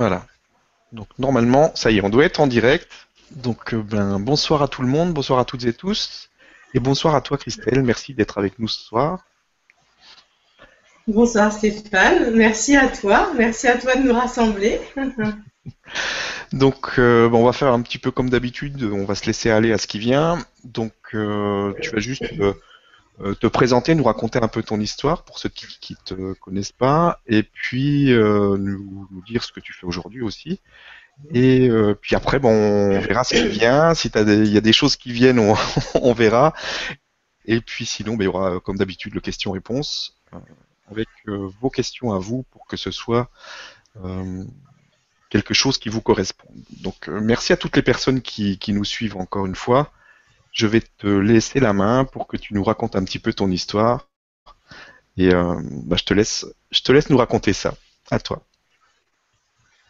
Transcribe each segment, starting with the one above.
Voilà. Donc normalement, ça y est, on doit être en direct. Donc euh, ben, bonsoir à tout le monde, bonsoir à toutes et tous. Et bonsoir à toi Christelle, merci d'être avec nous ce soir. Bonsoir Stéphane, merci à toi, merci à toi de nous rassembler. Donc euh, bon, on va faire un petit peu comme d'habitude, on va se laisser aller à ce qui vient. Donc euh, tu vas juste euh, te présenter, nous raconter un peu ton histoire pour ceux qui ne te connaissent pas, et puis euh, nous, dire ce que tu fais aujourd'hui aussi. Et euh, puis après, bon, on verra ce qui vient. Si il y a des choses qui viennent, on, verra. Et puis sinon, ben, il y aura comme d'habitude le question-réponse avec vos questions à vous pour que ce soit quelque chose qui vous corresponde. Donc merci à toutes les personnes qui, qui nous suivent encore une fois je vais te laisser la main pour que tu nous racontes un petit peu ton histoire. Et euh, bah, je, te laisse, je te laisse nous raconter ça. À toi.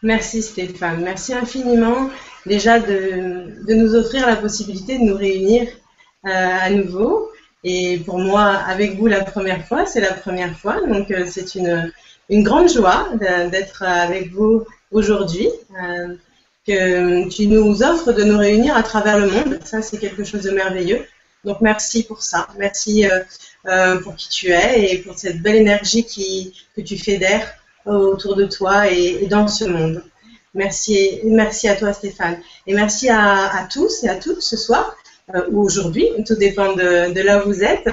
Merci Stéphane. Merci infiniment déjà de, nous offrir la possibilité de nous réunir euh, à nouveau. Et pour moi, avec vous la première fois, c'est la première fois. Donc euh, c'est une, une grande joie d'être avec vous aujourd'hui que tu nous offres de nous réunir à travers le monde. Ça, c'est quelque chose de merveilleux. Donc, merci pour ça. Merci euh, euh, pour qui tu es et pour cette belle énergie que tu fédères autour de toi et, dans ce monde. Merci, merci à toi, Stéphane. Et merci à, tous et à toutes ce soir euh, ou aujourd'hui, tout dépend de, de, là où vous êtes,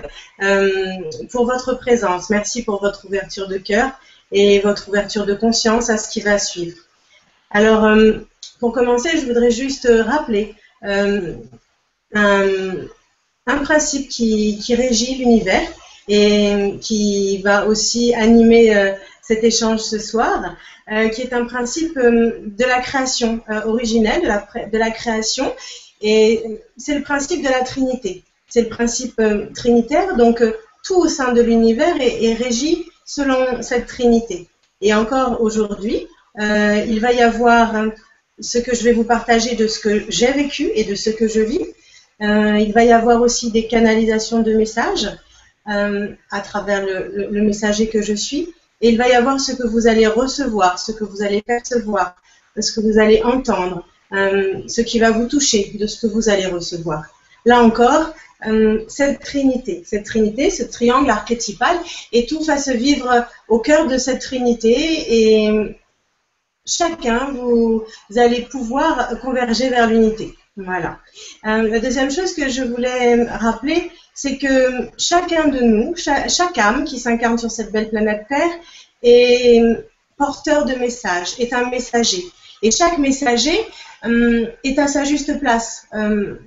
pour votre présence. Merci pour votre ouverture de cœur et votre ouverture de conscience à ce qui va suivre. Alors, pour commencer, je voudrais juste euh, rappeler euh, un, principe qui, régit l'univers et qui va aussi animer euh, cet échange ce soir, qui est un principe de la création originelle, de la, création, et c'est le principe de la Trinité. C'est le principe trinitaire, donc tout au sein de l'univers est, est, régi selon cette Trinité. Et encore aujourd'hui, il va y avoir ce que je vais vous partager de ce que j'ai vécu et de ce que je vis. Euh, il va y avoir aussi des canalisations de messages euh, à travers le, messager que je suis. Et il va y avoir ce que vous allez recevoir, ce que vous allez percevoir, ce que vous allez entendre, euh, ce qui va vous toucher de ce que vous allez recevoir. Là encore, cette trinité, cette trinité, ce triangle archétypal, et tout va se vivre au cœur de cette trinité. Et chacun, vous, allez pouvoir converger vers l'unité. Voilà. Euh, la deuxième chose que je voulais rappeler, c'est que chacun de nous, chaque, âme qui s'incarne sur cette belle planète Terre est porteur de messages, est un messager. Et chaque messager euh, est à sa juste place euh,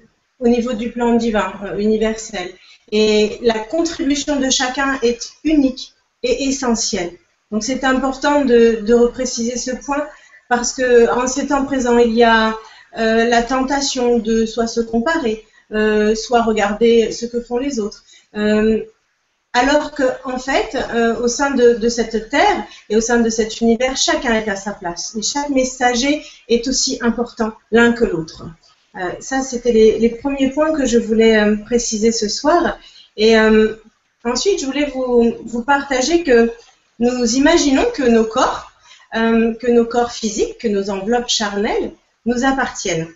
au niveau du plan divin, universel. Et la contribution de chacun est unique et essentielle. Donc c'est important de, repréciser ce point parce que en ces temps présents, il y a euh, la tentation de soit se comparer, euh, soit regarder ce que font les autres. Euh, alors que, en fait, au sein de, cette terre et au sein de cet univers, chacun est à sa place. Et chaque messager est aussi important l'un que l'autre. ça, c'était les, premiers points que je voulais préciser ce soir. Et ensuite, je voulais vous partager que nous imaginons que nos corps, euh, que nos corps physiques, que nos enveloppes charnelles nous appartiennent.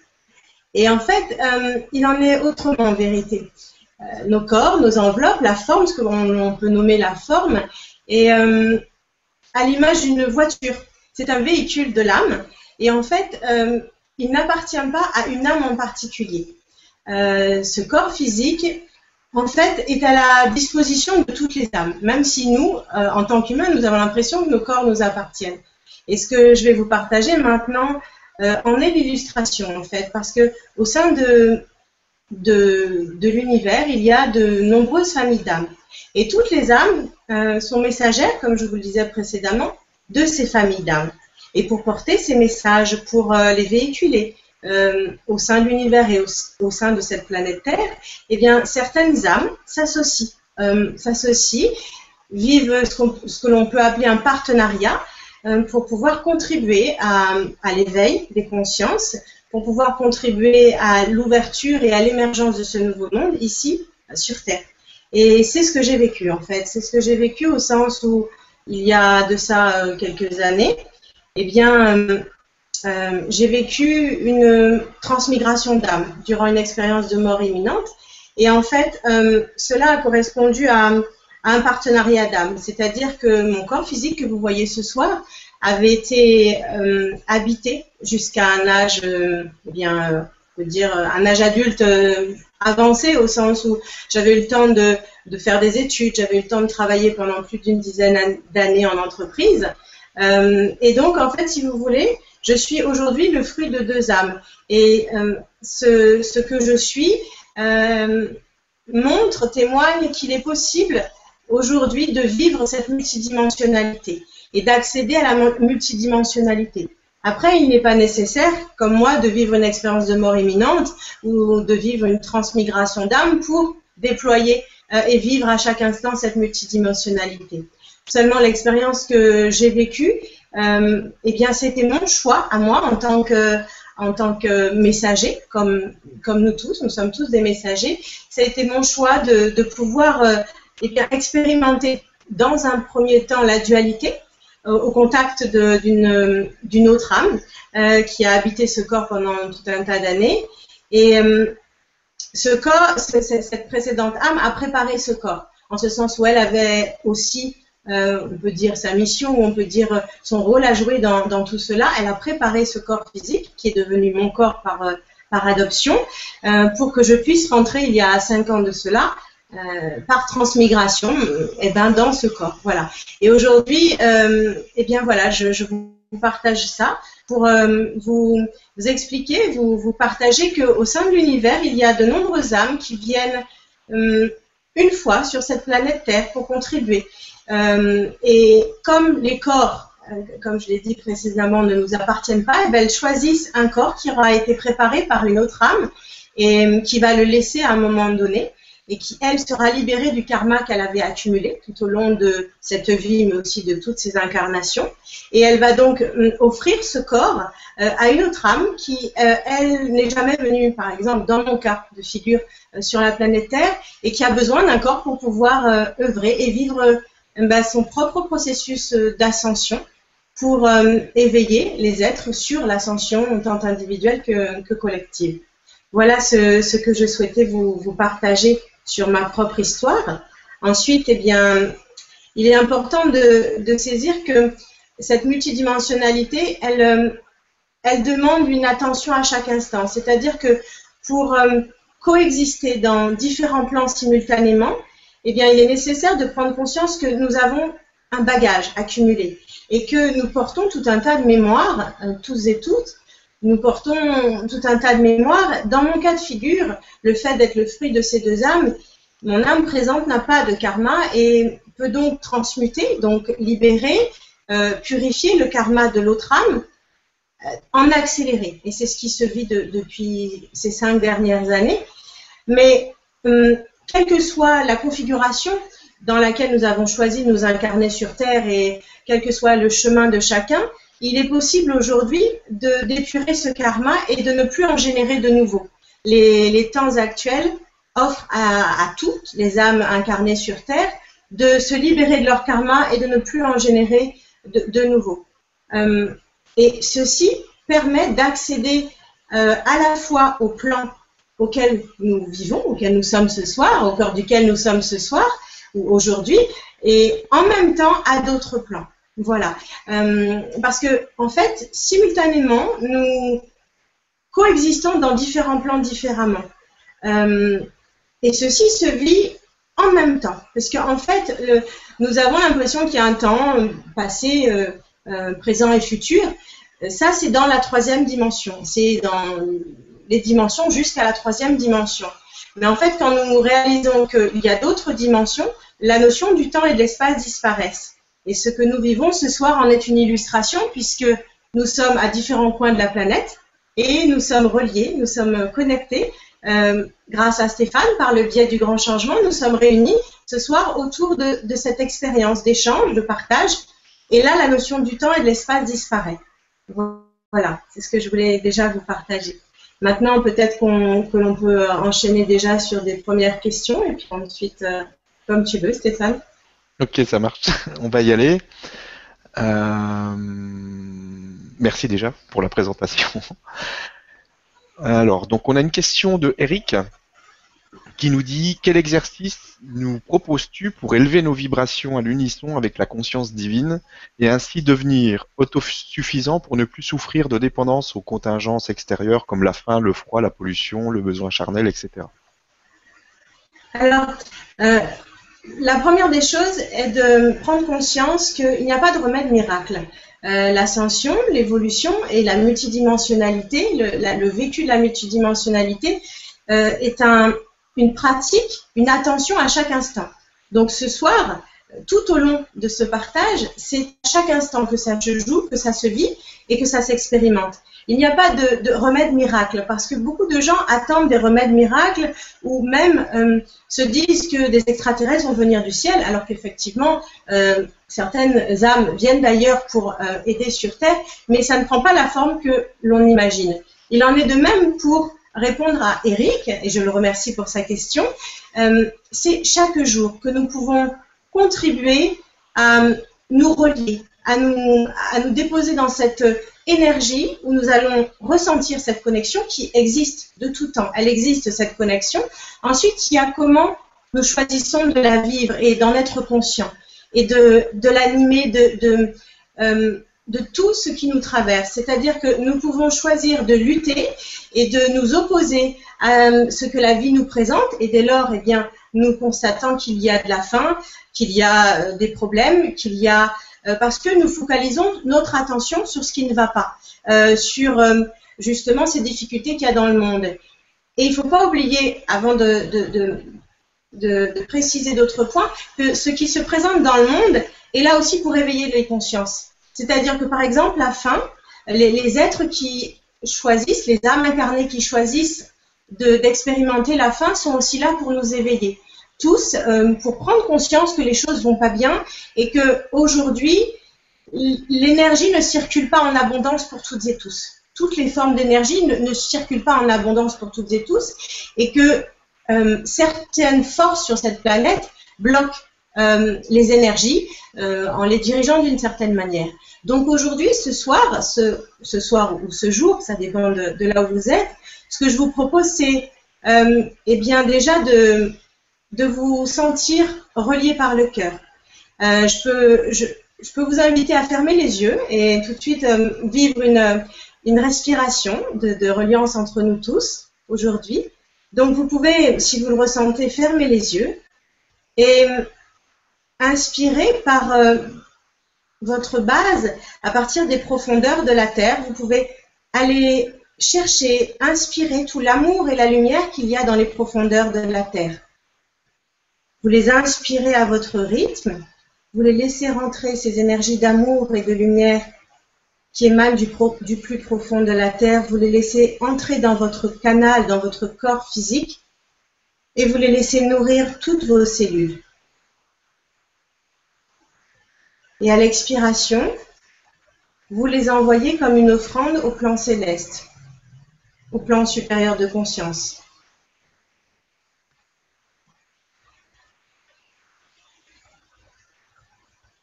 Et en fait, euh, il en est autrement en vérité. Euh, nos corps, nos enveloppes, la forme, ce qu'on peut nommer la forme, est à l'image d'une voiture. C'est un véhicule de l'âme. Et en fait, il n'appartient pas à une âme en particulier. ce corps physique en fait, est à la disposition de toutes les âmes, même si nous, euh, en tant qu'humains, nous avons l'impression que nos corps nous appartiennent. Et ce que je vais vous partager maintenant euh, en est l'illustration, en fait, parce que au sein de, l'univers, il y a de nombreuses familles d'âmes. Et toutes les âmes euh, sont messagères, comme je vous le disais précédemment, de ces familles d'âmes. Et pour porter ces messages, pour les véhiculer, euh, au sein de l'univers et au, sein de cette planète Terre, eh bien, certaines âmes s'associent, euh, vivent ce, que l'on peut appeler un partenariat euh, pour pouvoir contribuer à, l'éveil des consciences, pour pouvoir contribuer à l'ouverture et à l'émergence de ce nouveau monde ici sur Terre. Et c'est ce que j'ai vécu en fait. C'est ce que j'ai vécu au sens où il y a de ça quelques années, eh bien, euh, j'ai vécu une transmigration d'âme durant une expérience de mort imminente. Et en fait, euh, cela a correspondu à, un partenariat d'âme. C'est-à-dire que mon corps physique que vous voyez ce soir avait été habité jusqu'à un âge, eh bien, on peut dire un âge adulte avancé au sens où j'avais eu le temps de, faire des études, j'avais eu le temps de travailler pendant plus d'une dizaine d'années en entreprise. Euh, et donc, en fait, si vous voulez, je suis aujourd'hui le fruit de deux âmes. Et euh, ce, que je suis euh, montre, témoigne qu'il est possible aujourd'hui de vivre cette multidimensionnalité et d'accéder à la multidimensionnalité. Après, il n'est pas nécessaire, comme moi, de vivre une expérience de mort imminente ou de vivre une transmigration d'âme pour déployer euh, et vivre à chaque instant cette multidimensionnalité. Seulement l'expérience que j'ai vécue, euh, eh bien, c'était mon choix à moi en tant que en tant que messager, comme, comme nous tous, nous sommes tous des messagers, ça a été mon choix de, pouvoir euh, eh bien, expérimenter dans un premier temps la dualité, au contact d'une autre âme euh, qui a habité ce corps pendant tout un tas d'années. Et euh, ce corps, cette précédente âme a préparé ce corps, en ce sens où elle avait aussi, euh, on peut dire, sa mission, on peut dire son rôle à jouer dans, tout cela. Elle a préparé ce corps physique, qui est devenu mon corps par, par adoption, pour que je puisse rentrer il y a cinq ans de cela euh, par transmigration et ben, dans ce corps. Voilà. Et aujourd'hui, euh, eh bien voilà, je, vous partage ça pour euh, vous, expliquer, vous, vous partager qu'au sein de l'univers, il y a de nombreuses âmes qui viennent euh, une fois sur cette planète Terre pour contribuer. Euh, et comme les corps, comme je l'ai dit précédemment, ne nous appartiennent pas, eh ben, elles choisissent un corps qui aura été préparé par une autre âme et qui va le laisser à un moment donné et qui, elle, sera libérée du karma qu'elle avait accumulé tout au long de cette vie, mais aussi de toutes ses incarnations. Et elle va donc euh, offrir ce corps euh, à une autre âme qui, euh, elle, n'est jamais venue, par exemple, dans mon cas de figure, sur la planète Terre, et qui a besoin d'un corps pour pouvoir œuvrer et vivre bah, son propre processus d'ascension pour éveiller les êtres sur l'ascension tant individuelle que, collective. Voilà ce, que je souhaitais vous, partager sur ma propre histoire. Ensuite, eh bien, il est important de, saisir que cette multidimensionnalité, elle, euh, elle demande une attention à chaque instant. C'est-à-dire que pour euh, coexister dans différents plans simultanément, eh bien, il est nécessaire de prendre conscience que nous avons un bagage accumulé et que nous portons tout un tas de mémoires, euh, tous et toutes, nous portons tout un tas de mémoires. Dans mon cas de figure, le fait d'être le fruit de ces deux âmes, mon âme présente n'a pas de karma et peut donc transmuter, donc libérer, euh, purifier le karma de l'autre âme euh, en accélérer. Et c'est ce qui se vit depuis ces cinq dernières années. Mais hum, quelle que soit la configuration dans laquelle nous avons choisi de nous incarner sur Terre et quel que soit le chemin de chacun, il est possible aujourd'hui d'épurer ce karma et de ne plus en générer de nouveau. Les, temps actuels offrent à, toutes les âmes incarnées sur Terre de se libérer de leur karma et de ne plus en générer de, nouveau. Euh, et ceci permet d'accéder euh, à la fois au plan auquel nous vivons, auquel nous sommes ce soir, au cœur duquel nous sommes ce soir ou aujourd'hui, et en même temps à d'autres plans. Voilà. Euh, parce que, en fait, simultanément, nous coexistons dans différents plans différemment. Euh, et ceci se vit en même temps. Parce qu'en en fait, nous avons l'impression qu'il y a un temps euh, passé, présent et futur. Ça, c'est dans la troisième dimension. C'est dans les dimensions jusqu'à la troisième dimension. Mais en fait, quand nous réalisons qu'il y a d'autres dimensions, la notion du temps et de l'espace disparaissent. Et ce que nous vivons ce soir en est une illustration puisque nous sommes à différents coins de la planète et nous sommes reliés, nous sommes connectés. Euh, grâce à Stéphane, par le biais du grand changement, nous sommes réunis ce soir autour de, cette expérience d'échange, de partage. Et là, la notion du temps et de l'espace disparaît. Voilà, c'est ce que je voulais déjà vous partager. Maintenant, peut-être que l'on peut enchaîner déjà sur des premières questions et puis ensuite, euh, comme tu veux, Stéphane. Ok, ça marche. On va y aller. Euh, merci déjà pour la présentation. Alors, donc on a une question de Eric qui nous dit quel exercice nous proposes-tu pour élever nos vibrations à l'unisson avec la conscience divine et ainsi devenir autosuffisant pour ne plus souffrir de dépendance aux contingences extérieures comme la faim, le froid, la pollution, le besoin charnel, etc. Alors, euh, la première des choses est de prendre conscience qu'il n'y a pas de remède miracle. Euh, l'ascension, l'évolution et la multidimensionnalité, le, vécu de la multidimensionnalité euh, est un, une pratique, une attention à chaque instant. Donc ce soir, tout au long de ce partage, c'est à chaque instant que ça se joue, que ça se vit et que ça s'expérimente. Il n'y a pas de, remède miracle parce que beaucoup de gens attendent des remèdes miracles ou même euh, se disent que des extraterrestres vont venir du ciel alors qu'effectivement euh, certaines âmes viennent d'ailleurs pour euh, aider sur Terre, mais ça ne prend pas la forme que l'on imagine. Il en est de même pour répondre à Eric, et je le remercie pour sa question. C'est chaque jour que nous pouvons contribuer à nous relier, à nous, déposer dans cette énergie où nous allons ressentir cette connexion qui existe de tout temps. Elle existe, cette connexion. Ensuite, il y a comment nous choisissons de la vivre et d'en être conscient et de, l'animer de, euh, de tout ce qui nous traverse. C'est-à-dire que nous pouvons choisir de lutter et de nous opposer à ce que la vie nous présente et dès lors, eh bien, nous constatons qu'il y a de la faim, qu'il y a euh, des problèmes, qu'il y a euh, parce que nous focalisons notre attention sur ce qui ne va pas, euh, sur euh, justement ces difficultés qu'il y a dans le monde. Et il ne faut pas oublier, avant de, préciser d'autres points, que ce qui se présente dans le monde est là aussi pour éveiller les consciences. C'est-à-dire que par exemple, la faim, les, êtres qui choisissent, les âmes incarnées qui choisissent d'expérimenter la faim sont aussi là pour nous éveiller tous euh, pour prendre conscience que les choses vont pas bien et que aujourd'hui l'énergie ne circule pas en abondance pour toutes et tous. Toutes les formes d'énergie ne, circulent pas en abondance pour toutes et tous et que euh, certaines forces sur cette planète bloquent euh, les énergies en les dirigeant d'une certaine manière. Donc aujourd'hui, ce soir, ce, ce, soir ou ce jour, ça dépend de, là où vous êtes, ce que je vous propose, c'est eh bien déjà de de vous sentir relié par le cœur. Euh, je, peux, je, peux vous inviter à fermer les yeux et tout de suite euh, vivre une, une respiration de, de, reliance entre nous tous aujourd'hui. Donc vous pouvez, si vous le ressentez, fermer les yeux et inspirer par euh, votre base à partir des profondeurs de la Terre. Vous pouvez aller chercher, inspirer tout l'amour et la lumière qu'il y a dans les profondeurs de la Terre. Vous les inspirez à votre rythme, vous les laissez rentrer, ces énergies d'amour et de lumière qui émanent du, plus profond de la Terre, vous les laissez entrer dans votre canal, dans votre corps physique, et vous les laissez nourrir toutes vos cellules. Et à l'expiration, vous les envoyez comme une offrande au plan céleste, au plan supérieur de conscience.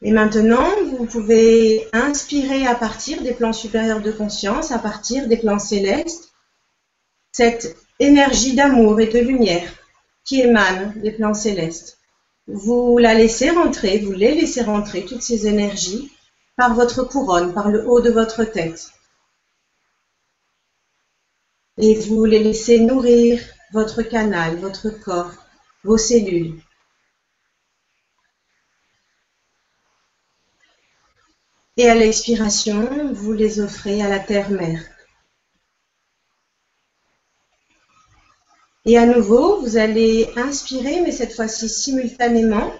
Et maintenant, vous pouvez inspirer à partir des plans supérieurs de conscience, à partir des plans célestes, cette énergie d'amour et de lumière qui émane des plans célestes. Vous la laissez rentrer, vous les laissez rentrer, toutes ces énergies, par votre couronne, par le haut de votre tête. Et vous les laissez nourrir votre canal, votre corps, vos cellules. et à l'expiration, vous les offrez à la terre-mère. Et à nouveau, vous allez inspirer, mais cette fois-ci simultanément,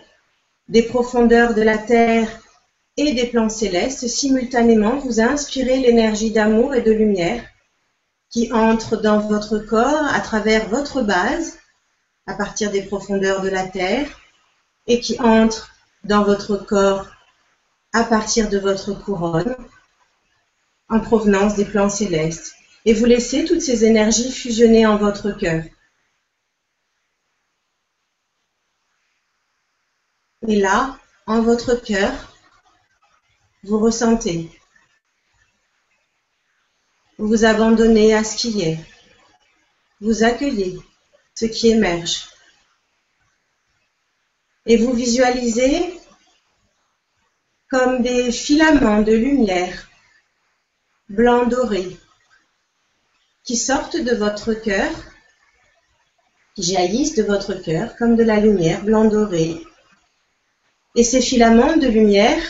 des profondeurs de la Terre et des plans célestes. Simultanément, vous inspirez l'énergie d'amour et de lumière qui entre dans votre corps à travers votre base, à partir des profondeurs de la Terre, et qui entre dans votre corps à partir de votre couronne en provenance des plans célestes et vous laissez toutes ces énergies fusionner en votre cœur. Et là, en votre cœur, vous ressentez Vous vous abandonnez à ce qui est. Vous accueillez ce qui émerge. Et vous visualisez comme des filaments de lumière blanc doré qui sortent de votre cœur, qui jaillissent de votre cœur comme de la lumière blanc doré. Et ces filaments de lumière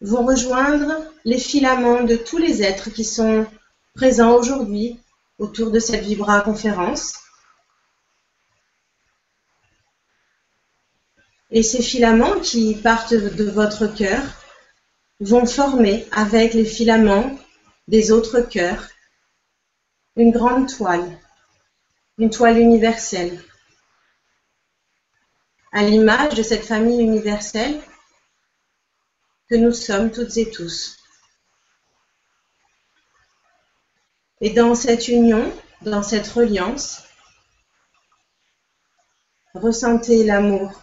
vont rejoindre les filaments de tous les êtres qui sont présents aujourd'hui autour de cette Vibra conférence. Et ces filaments qui partent de votre cœur vont former avec les filaments des autres cœurs une grande toile, une toile universelle. À l'image de cette famille universelle que nous sommes toutes et tous. Et dans cette union, dans cette reliance, ressentez l'amour,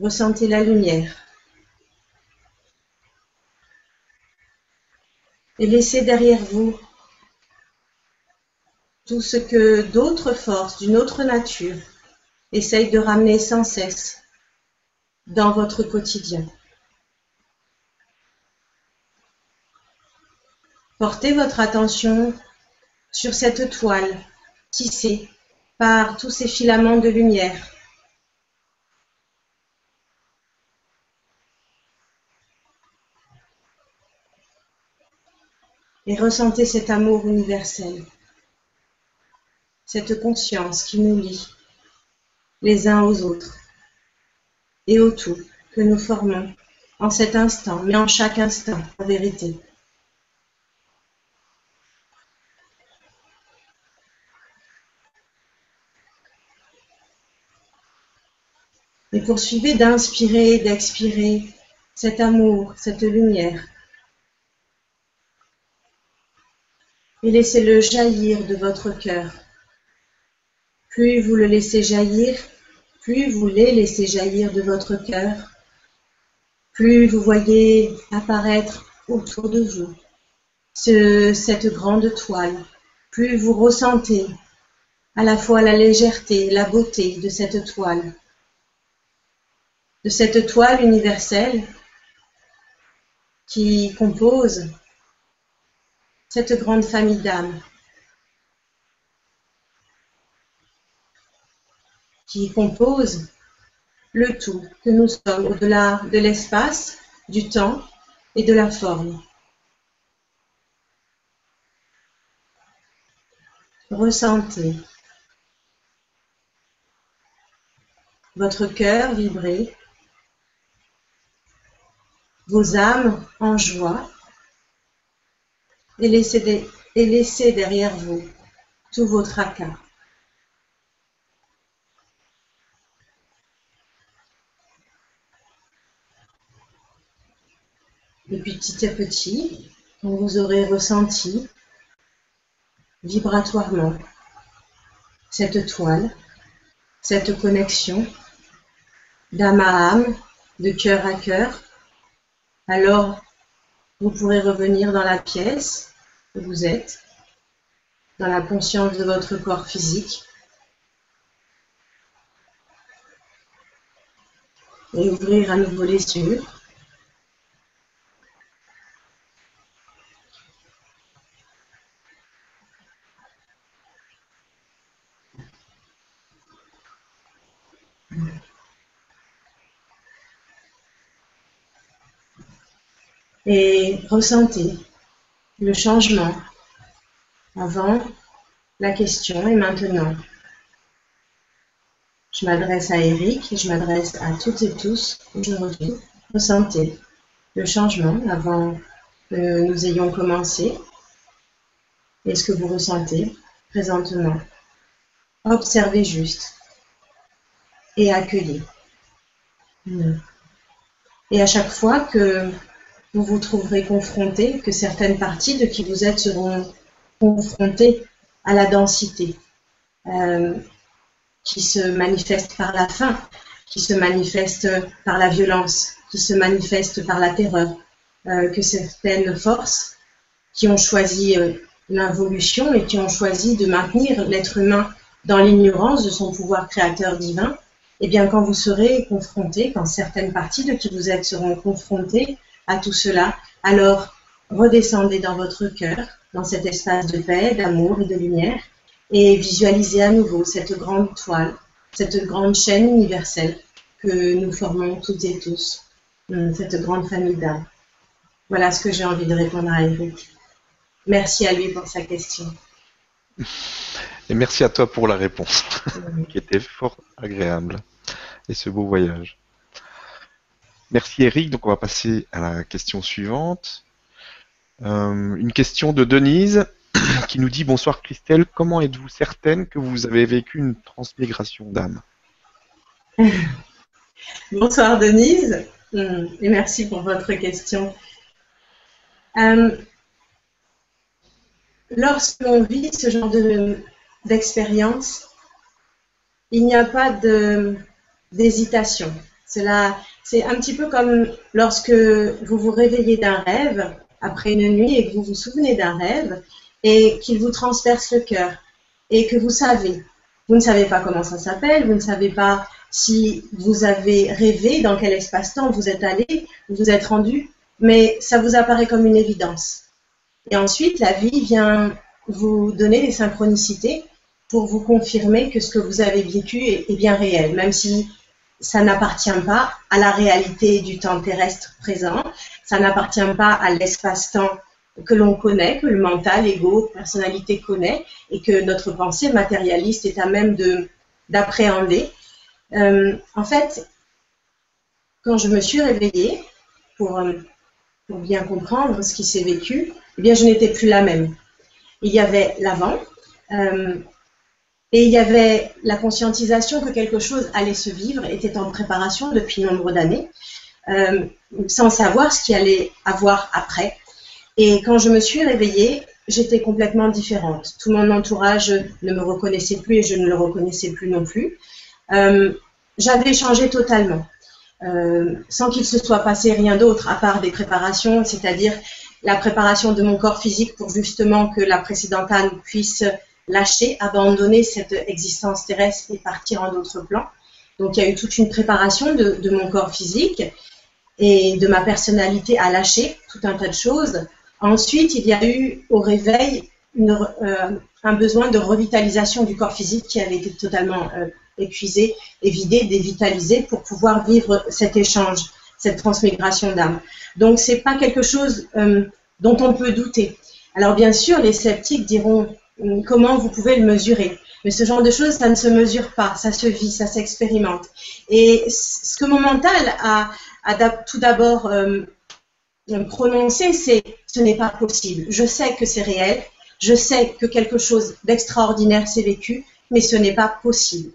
ressentez la lumière. Et laissez derrière vous tout ce que d'autres forces d'une autre nature essayent de ramener sans cesse dans votre quotidien. Portez votre attention sur cette toile tissée par tous ces filaments de lumière. Et ressentez cet amour universel, cette conscience qui nous lie les uns aux autres et au tout que nous formons en cet instant, mais en chaque instant, en vérité. Et poursuivez d'inspirer et d'expirer cet amour, cette lumière. Et laissez-le jaillir de votre cœur. Plus vous le laissez jaillir, plus vous les laissez jaillir de votre cœur, plus vous voyez apparaître autour de vous cette grande toile, plus vous ressentez à la fois la légèreté, la beauté de cette toile. De cette toile universelle qui compose cette grande famille d'âmes, qui compose le tout que nous sommes au-delà de l'espace, du temps et de la forme. Ressentez votre cœur vibrer vos âmes en joie et laissez, derrière vous tous vos tracas. Et petit à petit, quand vous aurez ressenti vibratoirement. Cette toile, cette connexion d'âme à âme, de cœur à cœur, alors vous pourrez revenir dans la pièce où vous êtes, dans la conscience de votre corps physique, et ouvrir à nouveau les yeux. Et ressentez le changement avant la question et maintenant. Je m'adresse à Eric je m'adresse à toutes et tous aujourd'hui. Ressentez le changement avant que nous ayons commencé et ce que vous ressentez présentement. Observez juste et accueillez. Et à chaque fois que vous vous trouverez confronté, que certaines parties de qui vous êtes seront confrontées à la densité euh, qui se manifeste par la faim, qui se manifeste par la violence, qui se manifeste par la terreur, euh, que certaines forces qui ont choisi euh, l'involution et qui ont choisi de maintenir l'être humain dans l'ignorance de son pouvoir créateur divin, eh bien, quand vous serez confronté, quand certaines parties de qui vous êtes seront confrontées à tout cela, alors redescendez dans votre cœur, dans cet espace de paix, d'amour et de lumière, et visualisez à nouveau cette grande toile, cette grande chaîne universelle que nous formons toutes et tous, hum, cette grande famille d'âmes. Voilà ce que j'ai envie de répondre à Eric. Merci à lui pour sa question. Et merci à toi pour la réponse, qui était fort agréable. Et ce beau voyage. Merci Eric. Donc on va passer à la question suivante. Euh, une question de Denise qui nous dit Bonsoir Christelle, comment êtes-vous certaine que vous avez vécu une transmigration d'âme? Bonsoir Denise, hum, et merci pour votre question. Lorsque l'on vit ce genre d'expérience, il n'y a pas d'hésitation. Cela, c'est un petit peu comme lorsque vous vous réveillez d'un rêve après une nuit et que vous vous souvenez d'un rêve et qu'il vous transperce le cœur et que vous savez, vous ne savez pas comment ça s'appelle, vous ne savez pas si vous avez rêvé, dans quel espace-temps vous êtes allé, vous vous êtes rendu, mais ça vous apparaît comme une évidence. Et ensuite, la vie vient vous donner des synchronicités pour vous confirmer que ce que vous avez vécu est, bien réel, même si ça n'appartient pas à la réalité du temps terrestre présent, ça n'appartient pas à l'espace-temps que l'on connaît, que le mental, l'ego, personnalité connaît, et que notre pensée matérialiste est à même d'appréhender. Euh, en fait, quand je me suis réveillée, pour, euh, pour bien comprendre ce qui s'est vécu, eh bien, je n'étais plus la même. Il y avait l'avant, euh, et il y avait la conscientisation que quelque chose allait se vivre, était en préparation depuis nombre d'années, euh, sans savoir ce qui allait avoir après. Et quand je me suis réveillée, j'étais complètement différente. Tout mon entourage ne me reconnaissait plus et je ne le reconnaissais plus non plus. Euh, j'avais changé totalement, sans qu'il se soit passé rien d'autre à part des préparations, c'est-à-dire la préparation de mon corps physique pour justement que la précédente âne puisse lâcher, abandonner cette existence terrestre et partir en d'autres plans. Donc il y a eu toute une préparation de, mon corps physique et de ma personnalité à lâcher, tout un tas de choses. Ensuite, il y a eu au réveil euh, un besoin de revitalisation du corps physique qui avait été totalement euh, épuisé et vidé, dévitalisé pour pouvoir vivre cet échange cette transmigration d'âme. Donc c'est pas quelque chose euh, dont on peut douter. Alors bien sûr, les sceptiques diront comment vous pouvez le mesurer. Mais ce genre de choses, ça ne se mesure pas, ça se vit, ça s'expérimente. Et ce que mon mental a, tout d'abord euh, prononcé, c'est ce n'est pas possible. Je sais que c'est réel, je sais que quelque chose d'extraordinaire s'est vécu, mais ce n'est pas possible.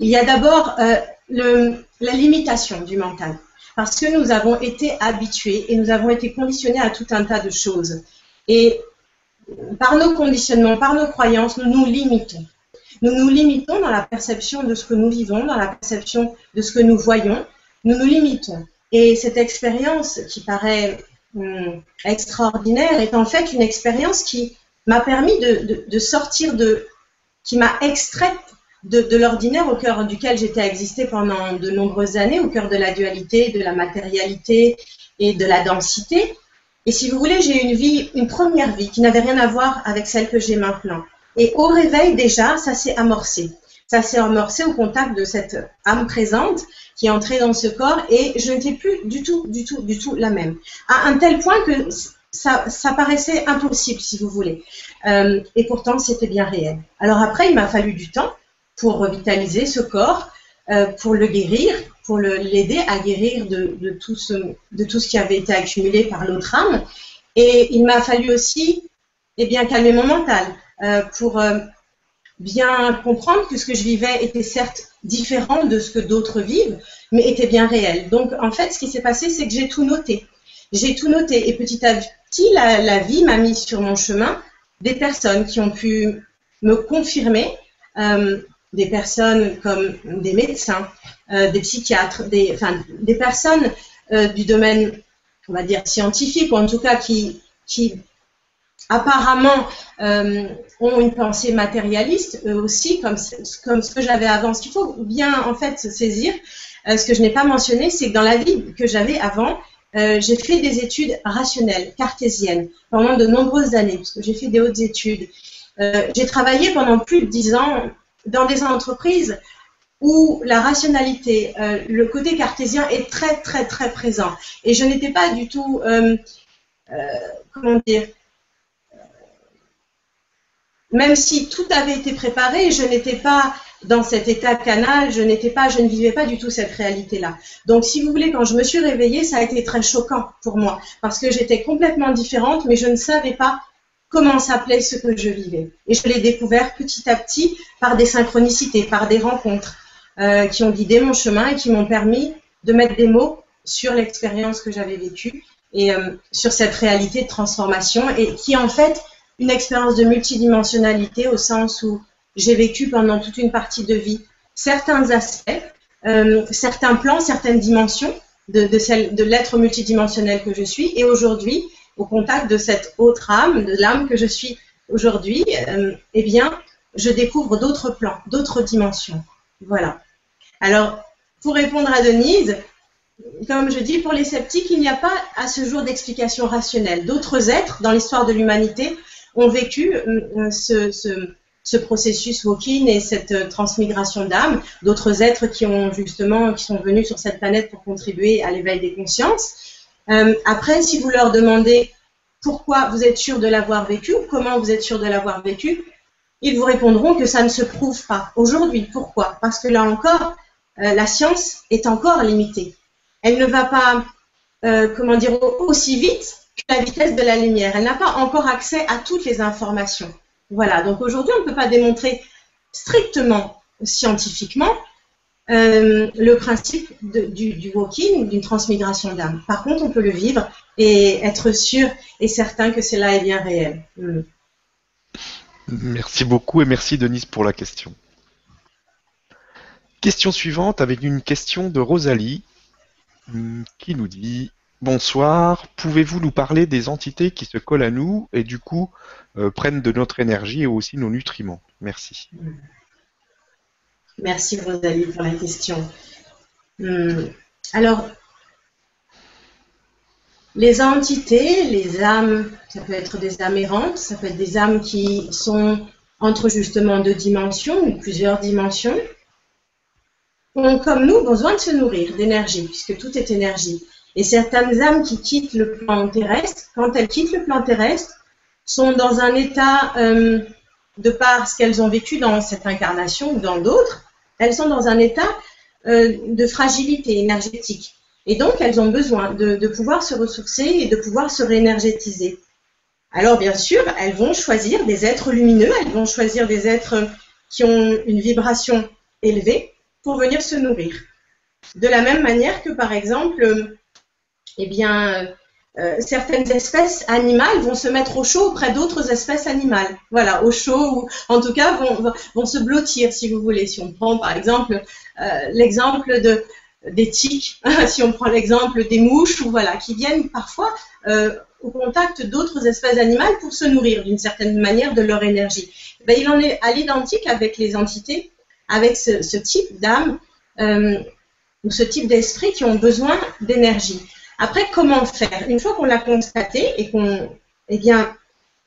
Il y a d'abord euh, la limitation du mental parce que nous avons été habitués et nous avons été conditionnés à tout un tas de choses. Et par nos conditionnements, par nos croyances, nous nous limitons. Nous nous limitons dans la perception de ce que nous vivons, dans la perception de ce que nous voyons. Nous nous limitons. Et cette expérience qui paraît hum, extraordinaire est en fait une expérience qui m'a permis de, sortir de, qui m'a extraite de, l'ordinaire au cœur duquel j'étais existé pendant de nombreuses années, au cœur de la dualité, de la matérialité et de la densité. Et si vous voulez, j'ai une vie, une première vie qui n'avait rien à voir avec celle que j'ai maintenant. Et au réveil, déjà, ça s'est amorcé. Ça s'est amorcé au contact de cette âme présente qui est entrée dans ce corps et je n'étais plus du tout, du tout, du tout la même. À un tel point que ça, paraissait impossible, si vous voulez. Euh, et pourtant, c'était bien réel. Alors après, il m'a fallu du temps pour revitaliser ce corps, euh, pour le guérir, pour l'aider à guérir de, tout ce, de tout ce qui avait été accumulé par l'autre âme. Et il m'a fallu aussi eh bien, calmer mon mental euh, pour euh, bien comprendre que ce que je vivais était certes différent de ce que d'autres vivent, mais était bien réel. Donc, en fait, ce qui s'est passé, c'est que j'ai tout noté. J'ai tout noté et petit à petit, la, vie m'a mis sur mon chemin des personnes qui ont pu me confirmer euh, des personnes comme des médecins, euh, des psychiatres, des, enfin, des personnes euh, du domaine, on va dire, scientifique, ou en tout cas qui, qui, apparemment ont une pensée matérialiste, eux aussi, comme, comme ce que j'avais avant. Ce qu'il faut bien en fait se saisir, ce que je n'ai pas mentionné, c'est que dans la vie que j'avais avant, j'ai fait des études rationnelles, cartésiennes, pendant de nombreuses années, parce que j'ai fait des hautes études. j'ai travaillé pendant plus de dix ans dans des entreprises où la rationalité, euh, le côté cartésien est très très très présent. Et je n'étais pas du tout, euh, euh, comment dire, même si tout avait été préparé, je n'étais pas dans cet état canal, je n'étais pas, je ne vivais pas du tout cette réalité-là. Donc, si vous voulez, quand je me suis réveillée, ça a été très choquant pour moi parce que j'étais complètement différente, mais je ne savais pas comment s'appelait ce que je vivais. Et je l'ai découvert petit à petit par des synchronicités, par des rencontres euh, qui ont guidé mon chemin et qui m'ont permis de mettre des mots sur l'expérience que j'avais vécue et euh, sur cette réalité de transformation et qui est en fait une expérience de multidimensionnalité au sens où j'ai vécu pendant toute une partie de vie certains aspects, euh, certains plans, certaines dimensions de, de, de l'être multidimensionnel que je suis et aujourd'hui au contact de cette autre âme, de l'âme que je suis aujourd'hui, euh, eh bien, je découvre d'autres plans, d'autres dimensions. Voilà. Alors, pour répondre à Denise, comme je dis, pour les sceptiques, il n'y a pas à ce jour d'explication rationnelle. D'autres êtres dans l'histoire de l'humanité ont vécu euh, ce, ce, processus walking et cette transmigration d'âme. D'autres êtres qui ont justement, qui sont venus sur cette planète pour contribuer à l'éveil des consciences. Euh, après, si vous leur demandez pourquoi vous êtes sûr de l'avoir vécu ou comment vous êtes sûr de l'avoir vécu, ils vous répondront que ça ne se prouve pas. Aujourd'hui, pourquoi? Parce que là encore, euh, la science est encore limitée. Elle ne va pas, euh, comment dire, aussi vite que la vitesse de la lumière. Elle n'a pas encore accès à toutes les informations. Voilà, donc aujourd'hui, on ne peut pas démontrer strictement scientifiquement euh, le principe du, walking, d'une transmigration d'âme. Par contre, on peut le vivre et être sûr et certain que cela est bien réel. Mm. Merci beaucoup et merci Denise pour la question. Question suivante avec une question de Rosalie mm, qui nous dit Bonsoir, pouvez-vous nous parler des entités qui se collent à nous et du coup euh, prennent de notre énergie et aussi nos nutriments? Merci. Mm. Merci Rosalie pour la question. Hmm. Alors, les entités, les âmes, ça peut être des âmes errantes, ça peut être des âmes qui sont entre justement deux dimensions ou plusieurs dimensions, ont comme nous besoin de se nourrir d'énergie, puisque tout est énergie. Et certaines âmes qui quittent le plan terrestre, quand elles quittent le plan terrestre, sont dans un état, euh, de par ce qu'elles ont vécu dans cette incarnation ou dans d'autres, elles sont dans un état euh, de fragilité énergétique. Et donc, elles ont besoin de, pouvoir se ressourcer et de pouvoir se réénergétiser. Alors, bien sûr, elles vont choisir des êtres lumineux, elles vont choisir des êtres qui ont une vibration élevée pour venir se nourrir. De la même manière que, par exemple, eh bien, euh, certaines espèces animales vont se mettre au chaud auprès d'autres espèces animales. Voilà, au chaud ou en tout cas vont, se blottir si vous voulez. Si on prend par exemple euh, l'exemple de des tiques, si on prend l'exemple des mouches ou voilà, qui viennent parfois euh, au contact d'autres espèces animales pour se nourrir d'une certaine manière de leur énergie. Ben, il en est à l'identique avec les entités, avec ce type d'âme ou ce type d'esprit qui ont besoin d'énergie. Après, comment faire? Une fois qu'on l'a constaté et qu'on, eh bien,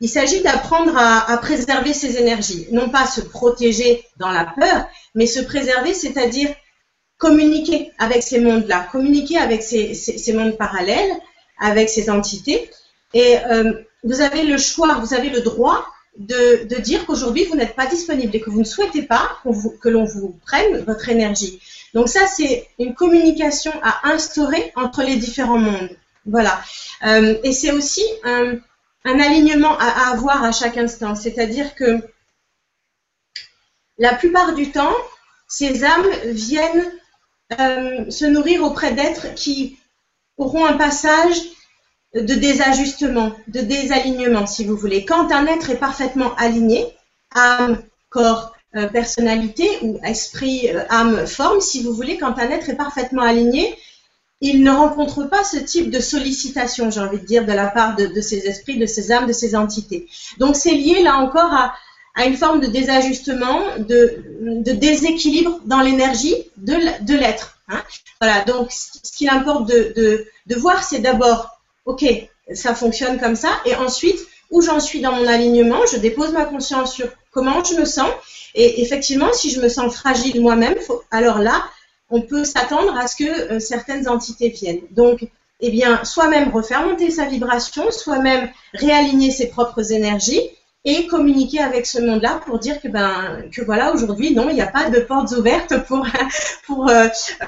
il s'agit d'apprendre à, préserver ses énergies, non pas se protéger dans la peur, mais se préserver, c'est-à-dire communiquer avec ces mondes-là, communiquer avec ces, mondes parallèles, avec ces entités. Et euh, vous avez le choix, vous avez le droit de, dire qu'aujourd'hui vous n'êtes pas disponible et que vous ne souhaitez pas que l'on vous prenne votre énergie. Donc ça, c'est une communication à instaurer entre les différents mondes. Voilà. Euh, et c'est aussi un, alignement à, avoir à chaque instant. C'est-à-dire que la plupart du temps, ces âmes viennent euh, se nourrir auprès d'êtres qui auront un passage de désajustement, de désalignement, si vous voulez. Quand un être est parfaitement aligné, âme, corps, euh, personnalité ou esprit, euh, âme, forme, si vous voulez, quand un être est parfaitement aligné, ils ne rencontrent pas ce type de sollicitation, j'ai envie de dire, de la part de, ces esprits, de ces âmes, de ces entités. Donc c'est lié là encore à, une forme de désajustement, de, déséquilibre dans l'énergie de, l'être. Hein. Voilà, donc ce qu'il importe de, de voir, c'est d'abord, ok, ça fonctionne comme ça, et ensuite, où j'en suis dans mon alignement, je dépose ma conscience sur comment je me sens, et effectivement, si je me sens fragile moi-même, alors là, on peut s'attendre à ce que euh, certaines entités viennent. Donc, eh bien, soi-même refaire monter sa vibration, soi-même réaligner ses propres énergies et communiquer avec ce monde-là pour dire que ben que voilà aujourd'hui non il n'y a pas de portes ouvertes pour euh,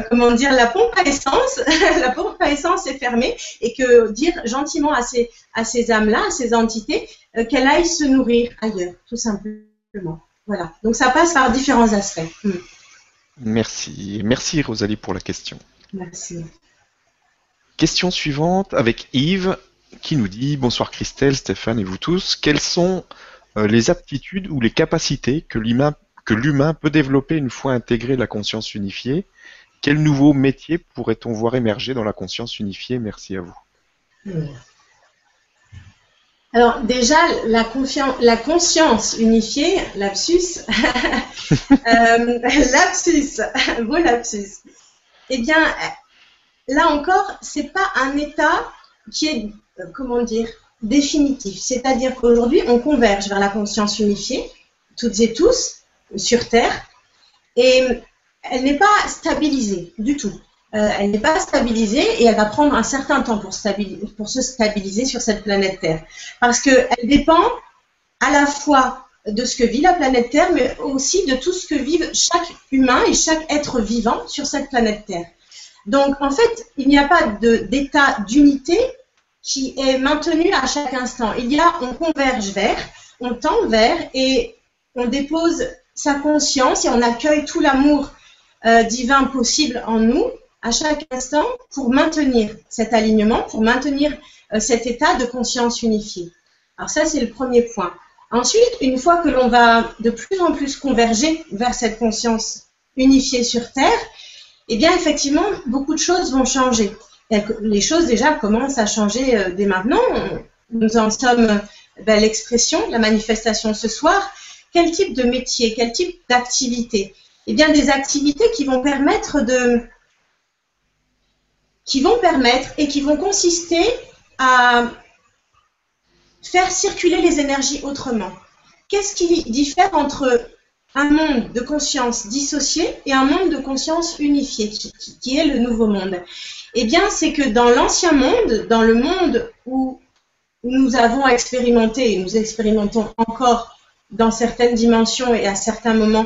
comment dire la pompe à essence la pompe à essence est fermée et que dire gentiment à ces à ces âmes-là à ces entités euh, qu'elles aillent se nourrir ailleurs tout simplement voilà donc ça passe par différents aspects. Hmm. Merci. Merci Rosalie pour la question. Merci. Question suivante avec Yves qui nous dit Bonsoir Christelle, Stéphane et vous tous. Quelles sont euh, les aptitudes ou les capacités que l'humain peut développer une fois intégré la conscience unifiée? Quel nouveau métier pourrait-on voir émerger dans la conscience unifiée? Merci à vous. Hmm. Alors déjà, la, conscience unifiée, lapsus, euh, lapsus, beau lapsus. Eh bien, là encore, c'est pas un état qui est, euh, comment dire, définitif. C'est-à-dire qu'aujourd'hui, on converge vers la conscience unifiée, toutes et tous, sur Terre, et elle n'est pas stabilisée du tout. Euh, elle n'est pas stabilisée et elle va prendre un certain temps pour, se stabiliser sur cette planète Terre. Parce qu'elle dépend à la fois de ce que vit la planète Terre, mais aussi de tout ce que vivent chaque humain et chaque être vivant sur cette planète Terre. Donc, en fait, il n'y a pas d'état d'unité qui est maintenu à chaque instant. Il y a, on converge vers, on tend vers et on dépose sa conscience et on accueille tout l'amour euh, divin possible en nous à chaque instant pour maintenir cet alignement, pour maintenir euh, cet état de conscience unifiée. Alors ça, c'est le premier point. Ensuite, une fois que l'on va de plus en plus converger vers cette conscience unifiée sur Terre, eh bien, effectivement, beaucoup de choses vont changer. Les choses déjà commencent à changer euh, dès maintenant. Nous en sommes ben, l'expression, la manifestation ce soir. Quel type de métier, quel type d'activité? Eh bien, des activités qui vont permettre de, qui vont permettre et qui vont consister à faire circuler les énergies autrement. Qu'est-ce qui diffère entre un monde de conscience dissocié et un monde de conscience unifié, qui, est le nouveau monde? Eh bien, c'est que dans l'ancien monde, dans le monde où nous avons expérimenté, et nous expérimentons encore dans certaines dimensions et à certains moments,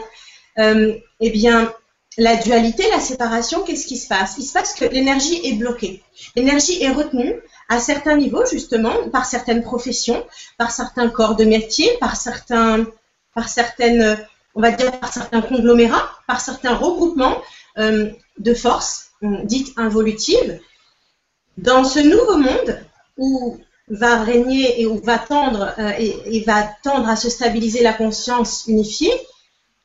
euh, eh bien, la dualité, la séparation, qu'est-ce qui se passe? Il se passe que l'énergie est bloquée. L'énergie est retenue à certains niveaux, justement, par certaines professions, par certains corps de métier, par certains, par certaines, on va dire, par certains conglomérats, par certains regroupements euh, de forces euh, dites involutives. Dans ce nouveau monde où va régner et où va tendre euh, et, et va tendre à se stabiliser la conscience unifiée,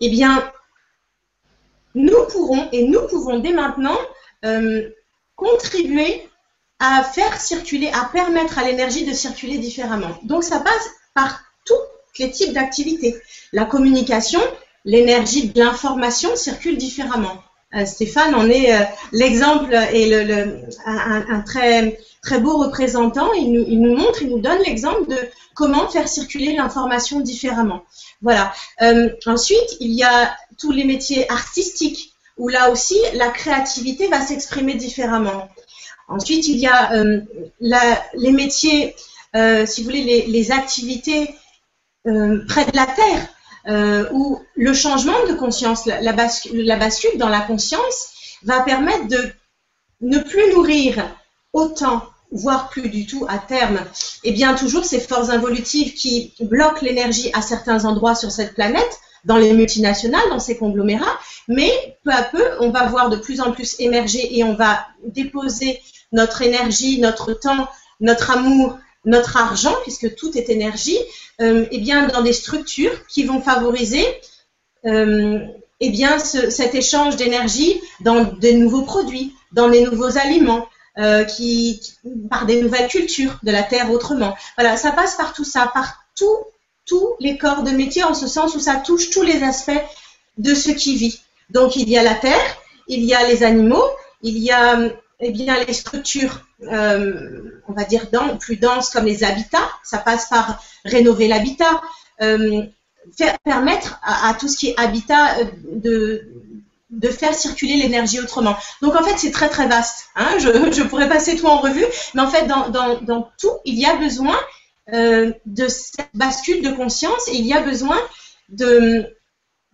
eh bien, nous pourrons et nous pouvons dès maintenant euh, contribuer à faire circuler, à permettre à l'énergie de circuler différemment. Donc ça passe par tous les types d'activités. La communication, l'énergie de l'information circule différemment. Euh, Stéphane en est euh, l'exemple et le, un, très, très beau représentant. Il nous, il nous montre, il nous donne l'exemple de comment faire circuler l'information différemment. Voilà. Ensuite, il y a tous les métiers artistiques, où là aussi, la créativité va s'exprimer différemment. Ensuite, il y a euh, les métiers, euh, si vous voulez, les, activités près de la Terre, où le changement de conscience, la, la, bascule, dans la conscience, va permettre de ne plus nourrir autant voire plus du tout à terme, et eh bien toujours ces forces involutives qui bloquent l'énergie à certains endroits sur cette planète, dans les multinationales, dans ces conglomérats, mais peu à peu, on va voir de plus en plus émerger et on va déposer notre énergie, notre temps, notre amour, notre argent, puisque tout est énergie, euh, eh bien dans des structures qui vont favoriser euh, eh bien, cet échange d'énergie dans de nouveaux produits, dans des nouveaux aliments, qui, par des nouvelles cultures de la Terre autrement. Voilà, ça passe par tout ça, par tous les corps de métier, en ce sens où ça touche tous les aspects de ce qui vit. Donc il y a la Terre, il y a les animaux, il y a eh bien, les structures, euh, on va dire, plus denses comme les habitats. Ça passe par rénover l'habitat, euh, permettre à, tout ce qui est habitat euh, de, faire circuler l'énergie autrement. Donc en fait, c'est très très vaste. Hein. Je, pourrais passer tout en revue, mais en fait, dans tout, il y a besoin de cette bascule de conscience il y a besoin de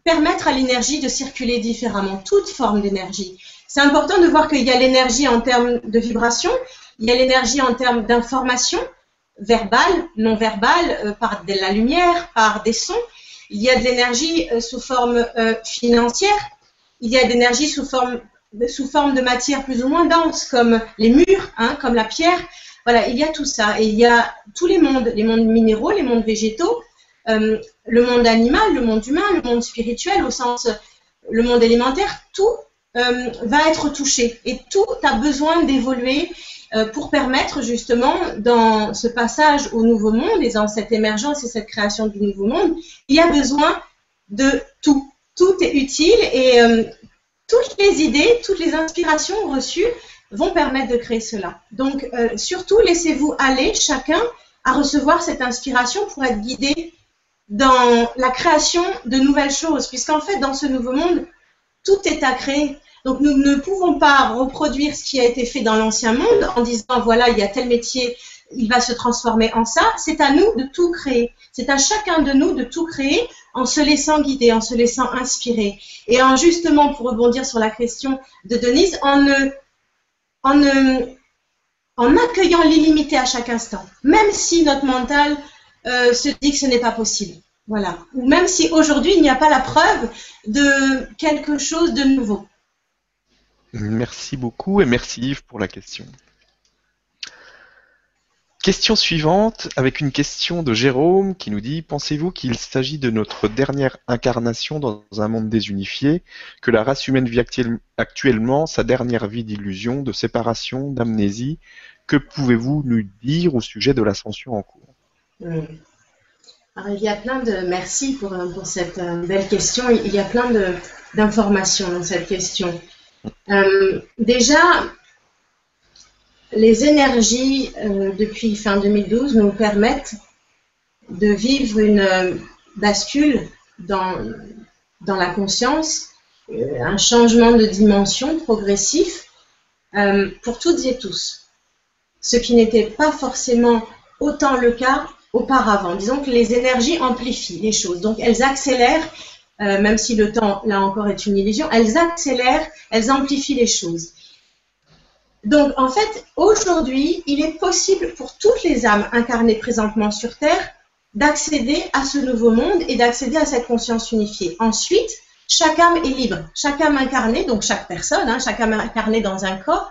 permettre à l'énergie de circuler différemment, toute forme d'énergie. C'est important de voir qu'il y a l'énergie en termes de vibration, il y a l'énergie en termes d'information, verbale, non verbale, euh, par de la lumière, par des sons. Il y a de l'énergie euh, sous forme euh, financière, il y a de l'énergie sous forme, sous forme de matière plus ou moins dense, comme les murs, hein, comme la pierre. Voilà, il y a tout ça. Et il y a tous les mondes, les mondes minéraux, les mondes végétaux, le monde animal, le monde humain, le monde spirituel, au sens, le monde élémentaire, tout euh, va être touché et tout a besoin d'évoluer euh, pour permettre justement dans ce passage au nouveau monde et dans cette émergence et cette création du nouveau monde, il y a besoin de tout. Tout est utile et euh, toutes les idées, toutes les inspirations reçues vont permettre de créer cela. Donc surtout laissez-vous aller chacun à recevoir cette inspiration pour être guidé dans la création de nouvelles choses, puisqu'en fait dans ce nouveau monde, tout est à créer. Donc nous ne pouvons pas reproduire ce qui a été fait dans l'ancien monde en disant voilà, il y a tel métier, il va se transformer en ça. C'est à nous de tout créer. C'est à chacun de nous de tout créer en se laissant guider, en se laissant inspirer. Et en justement, pour rebondir sur la question de Denise, en en en accueillant l'illimité à chaque instant, même si notre mental euh, se dit que ce n'est pas possible. Voilà. Ou même si aujourd'hui il n'y a pas la preuve de quelque chose de nouveau. Merci beaucoup et merci Yves pour la question. Question suivante avec une question de Jérôme qui nous dit Pensez-vous qu'il s'agit de notre dernière incarnation dans un monde désunifié, que la race humaine vit actuellement sa dernière vie d'illusion, de séparation, d'amnésie? Que pouvez-vous nous dire au sujet de l'ascension en cours? Hmm il y a plein de merci pour, euh, pour cette euh, belle question. Il y a plein d'informations dans cette question. Euh, déjà, les énergies depuis fin 2012 nous permettent de vivre une bascule dans, la conscience, un changement de dimension progressif pour toutes et tous. Ce qui n'était pas forcément autant le cas auparavant. Disons que les énergies amplifient les choses. Donc elles accélèrent, euh, même si le temps, là encore, est une illusion, elles accélèrent, elles amplifient les choses. Donc en fait, aujourd'hui, il est possible pour toutes les âmes incarnées présentement sur Terre d'accéder à ce nouveau monde et d'accéder à cette conscience unifiée. Ensuite, chaque âme est libre. Chaque âme incarnée, donc chaque personne, hein, chaque âme incarnée dans un corps,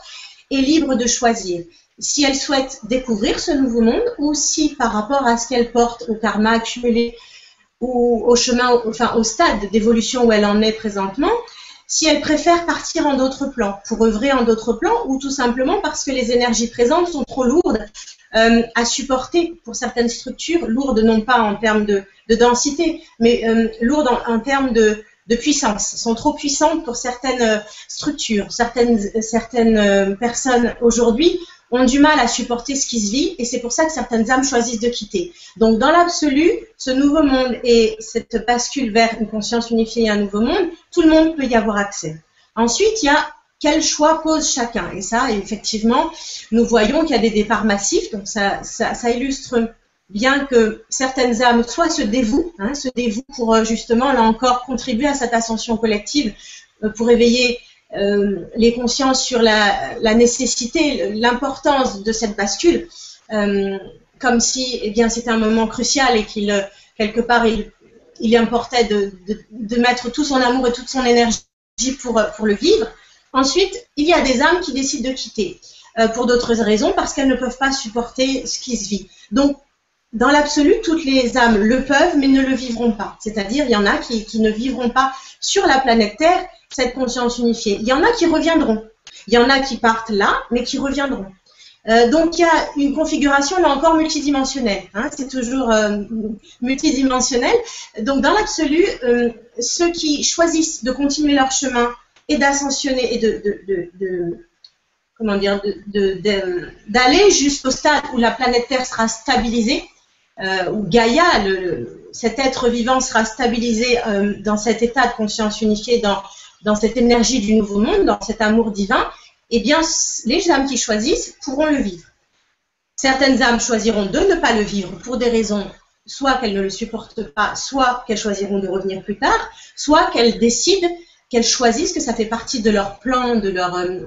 est libre de choisir si elle souhaite découvrir ce nouveau monde ou si par rapport à ce qu'elle porte au karma accumulé ou au chemin, enfin au stade d'évolution où elle en est présentement, si elle préfère partir en d'autres plans, pour œuvrer en d'autres plans, ou tout simplement parce que les énergies présentes sont trop lourdes euh, à supporter pour certaines structures, lourdes non pas en termes de, densité, mais euh, lourdes en, termes de, puissance, sont trop puissantes pour certaines euh, structures. Certaines personnes aujourd'hui ont du mal à supporter ce qui se vit et c'est pour ça que certaines âmes choisissent de quitter. Donc dans l'absolu, ce nouveau monde et cette bascule vers une conscience unifiée et un nouveau monde, tout le monde peut y avoir accès. Ensuite, il y a quel choix pose chacun. Et ça, effectivement, nous voyons qu'il y a des départs massifs, donc ça, illustre bien que certaines âmes soit se dévouent, hein, se dévouent pour euh, justement, là encore, contribuer à cette ascension collective, euh, pour éveiller les consciences sur la, nécessité, l'importance de cette bascule, euh, comme si eh bien c'était un moment crucial et qu'il quelque part il, importait de, mettre tout son amour et toute son énergie pour, le vivre. Ensuite, il y a des âmes qui décident de quitter euh, pour d'autres raisons parce qu'elles ne peuvent pas supporter ce qui se vit. Donc dans l'absolu, toutes les âmes le peuvent, mais ne le vivront pas. C'est-à-dire, il y en a qui, qui, ne vivront pas sur la planète Terre cette conscience unifiée. Il y en a qui reviendront. Il y en a qui partent là, mais qui reviendront. Euh, donc il y a une configuration là encore multidimensionnelle. Hein, c'est toujours euh, multidimensionnel. Donc dans l'absolu, euh, ceux qui choisissent de continuer leur chemin et d'ascensionner et de, comment dire d'aller jusqu'au stade où la planète Terre sera stabilisée, où Gaïa, cet être vivant sera stabilisé dans cet état de conscience unifiée, dans, dans cette énergie du nouveau monde, dans cet amour divin, eh bien, les âmes qui choisissent pourront le vivre. Certaines âmes choisiront de ne pas le vivre pour des raisons, soit qu'elles ne le supportent pas, soit qu'elles choisiront de revenir plus tard, soit qu'elles décident, qu'elles choisissent que ça fait partie de leur plan, de leur, euh,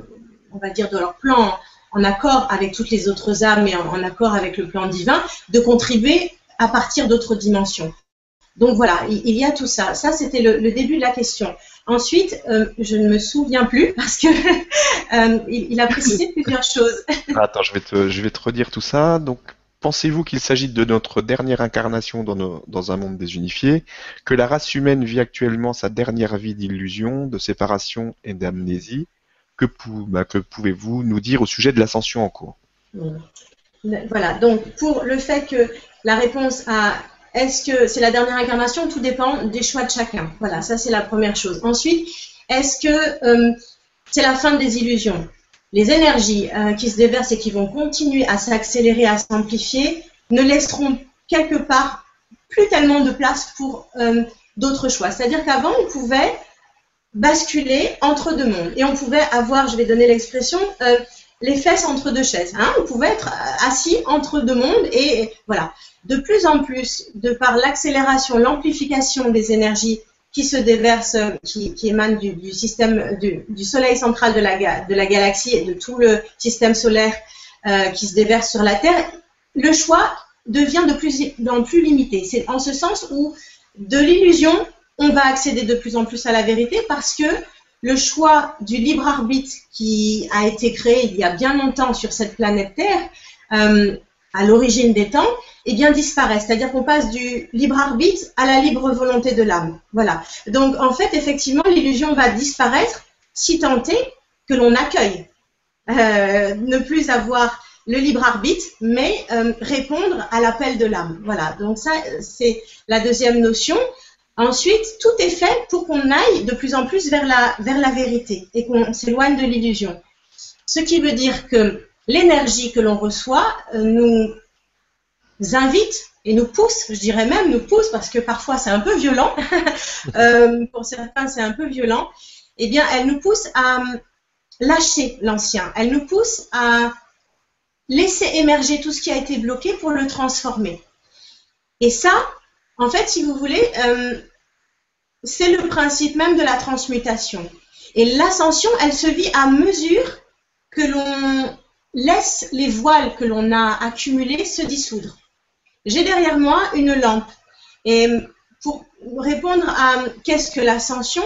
on va dire, de leur plan en accord avec toutes les autres âmes et en, accord avec le plan divin, de contribuer à partir d'autres dimensions. Donc voilà, il, y a tout ça. Ça, c'était le, début de la question. Ensuite, euh, je ne me souviens plus parce que euh, il, a précisé plusieurs choses. Attends, je vais te, je vais te redire tout ça. Donc, pensez-vous qu'il s'agit de notre dernière incarnation dans, dans un monde désunifié, que la race humaine vit actuellement sa dernière vie d'illusion, de séparation et d'amnésie? Que, bah, que pouvez-vous nous dire au sujet de l'ascension en cours? Voilà. Donc, pour le fait que la réponse à est-ce que c'est la dernière incarnation? Tout dépend des choix de chacun. Voilà, ça c'est la première chose. Ensuite, est-ce que euh, c'est la fin des illusions? Les énergies euh, qui se déversent et qui vont continuer à s'accélérer, à s'amplifier, ne laisseront quelque part plus tellement de place pour euh, d'autres choix. C'est-à-dire qu'avant, on pouvait basculer entre deux mondes et on pouvait avoir, je vais donner l'expression, les fesses entre deux chaises. Hein on pouvait être assis entre deux mondes et voilà de plus en plus, de par l'accélération, l'amplification des énergies qui se déversent, qui, émanent du, Soleil central de la, de la galaxie et de tout le système solaire euh, qui se déverse sur la Terre, le choix devient de plus en plus limité. C'est en ce sens où de l'illusion, on va accéder de plus en plus à la vérité parce que le choix du libre arbitre qui a été créé il y a bien longtemps sur cette planète Terre, euh, à l'origine des temps, eh bien disparaît. C'est-à-dire qu'on passe du libre arbitre à la libre volonté de l'âme. Voilà. Donc en fait, effectivement, l'illusion va disparaître si tant est que l'on accueille. Euh, ne plus avoir le libre arbitre, mais euh, répondre à l'appel de l'âme. Voilà. Donc ça, c'est la deuxième notion. Ensuite, tout est fait pour qu'on aille de plus en plus vers la, vers la vérité et qu'on s'éloigne de l'illusion. Ce qui veut dire que l'énergie que l'on reçoit euh, nous invite et nous pousse, je dirais même nous pousse parce que parfois c'est un peu violent, euh, pour certains c'est un peu violent, eh bien elle nous pousse à euh, lâcher l'ancien, elle nous pousse à laisser émerger tout ce qui a été bloqué pour le transformer. Et ça, en fait, si vous voulez, c'est le principe même de la transmutation. Et l'ascension, elle se vit à mesure que l'on laisse les voiles que l'on a accumulées se dissoudre. J'ai derrière moi une lampe. Et pour répondre à qu'est-ce que l'ascension,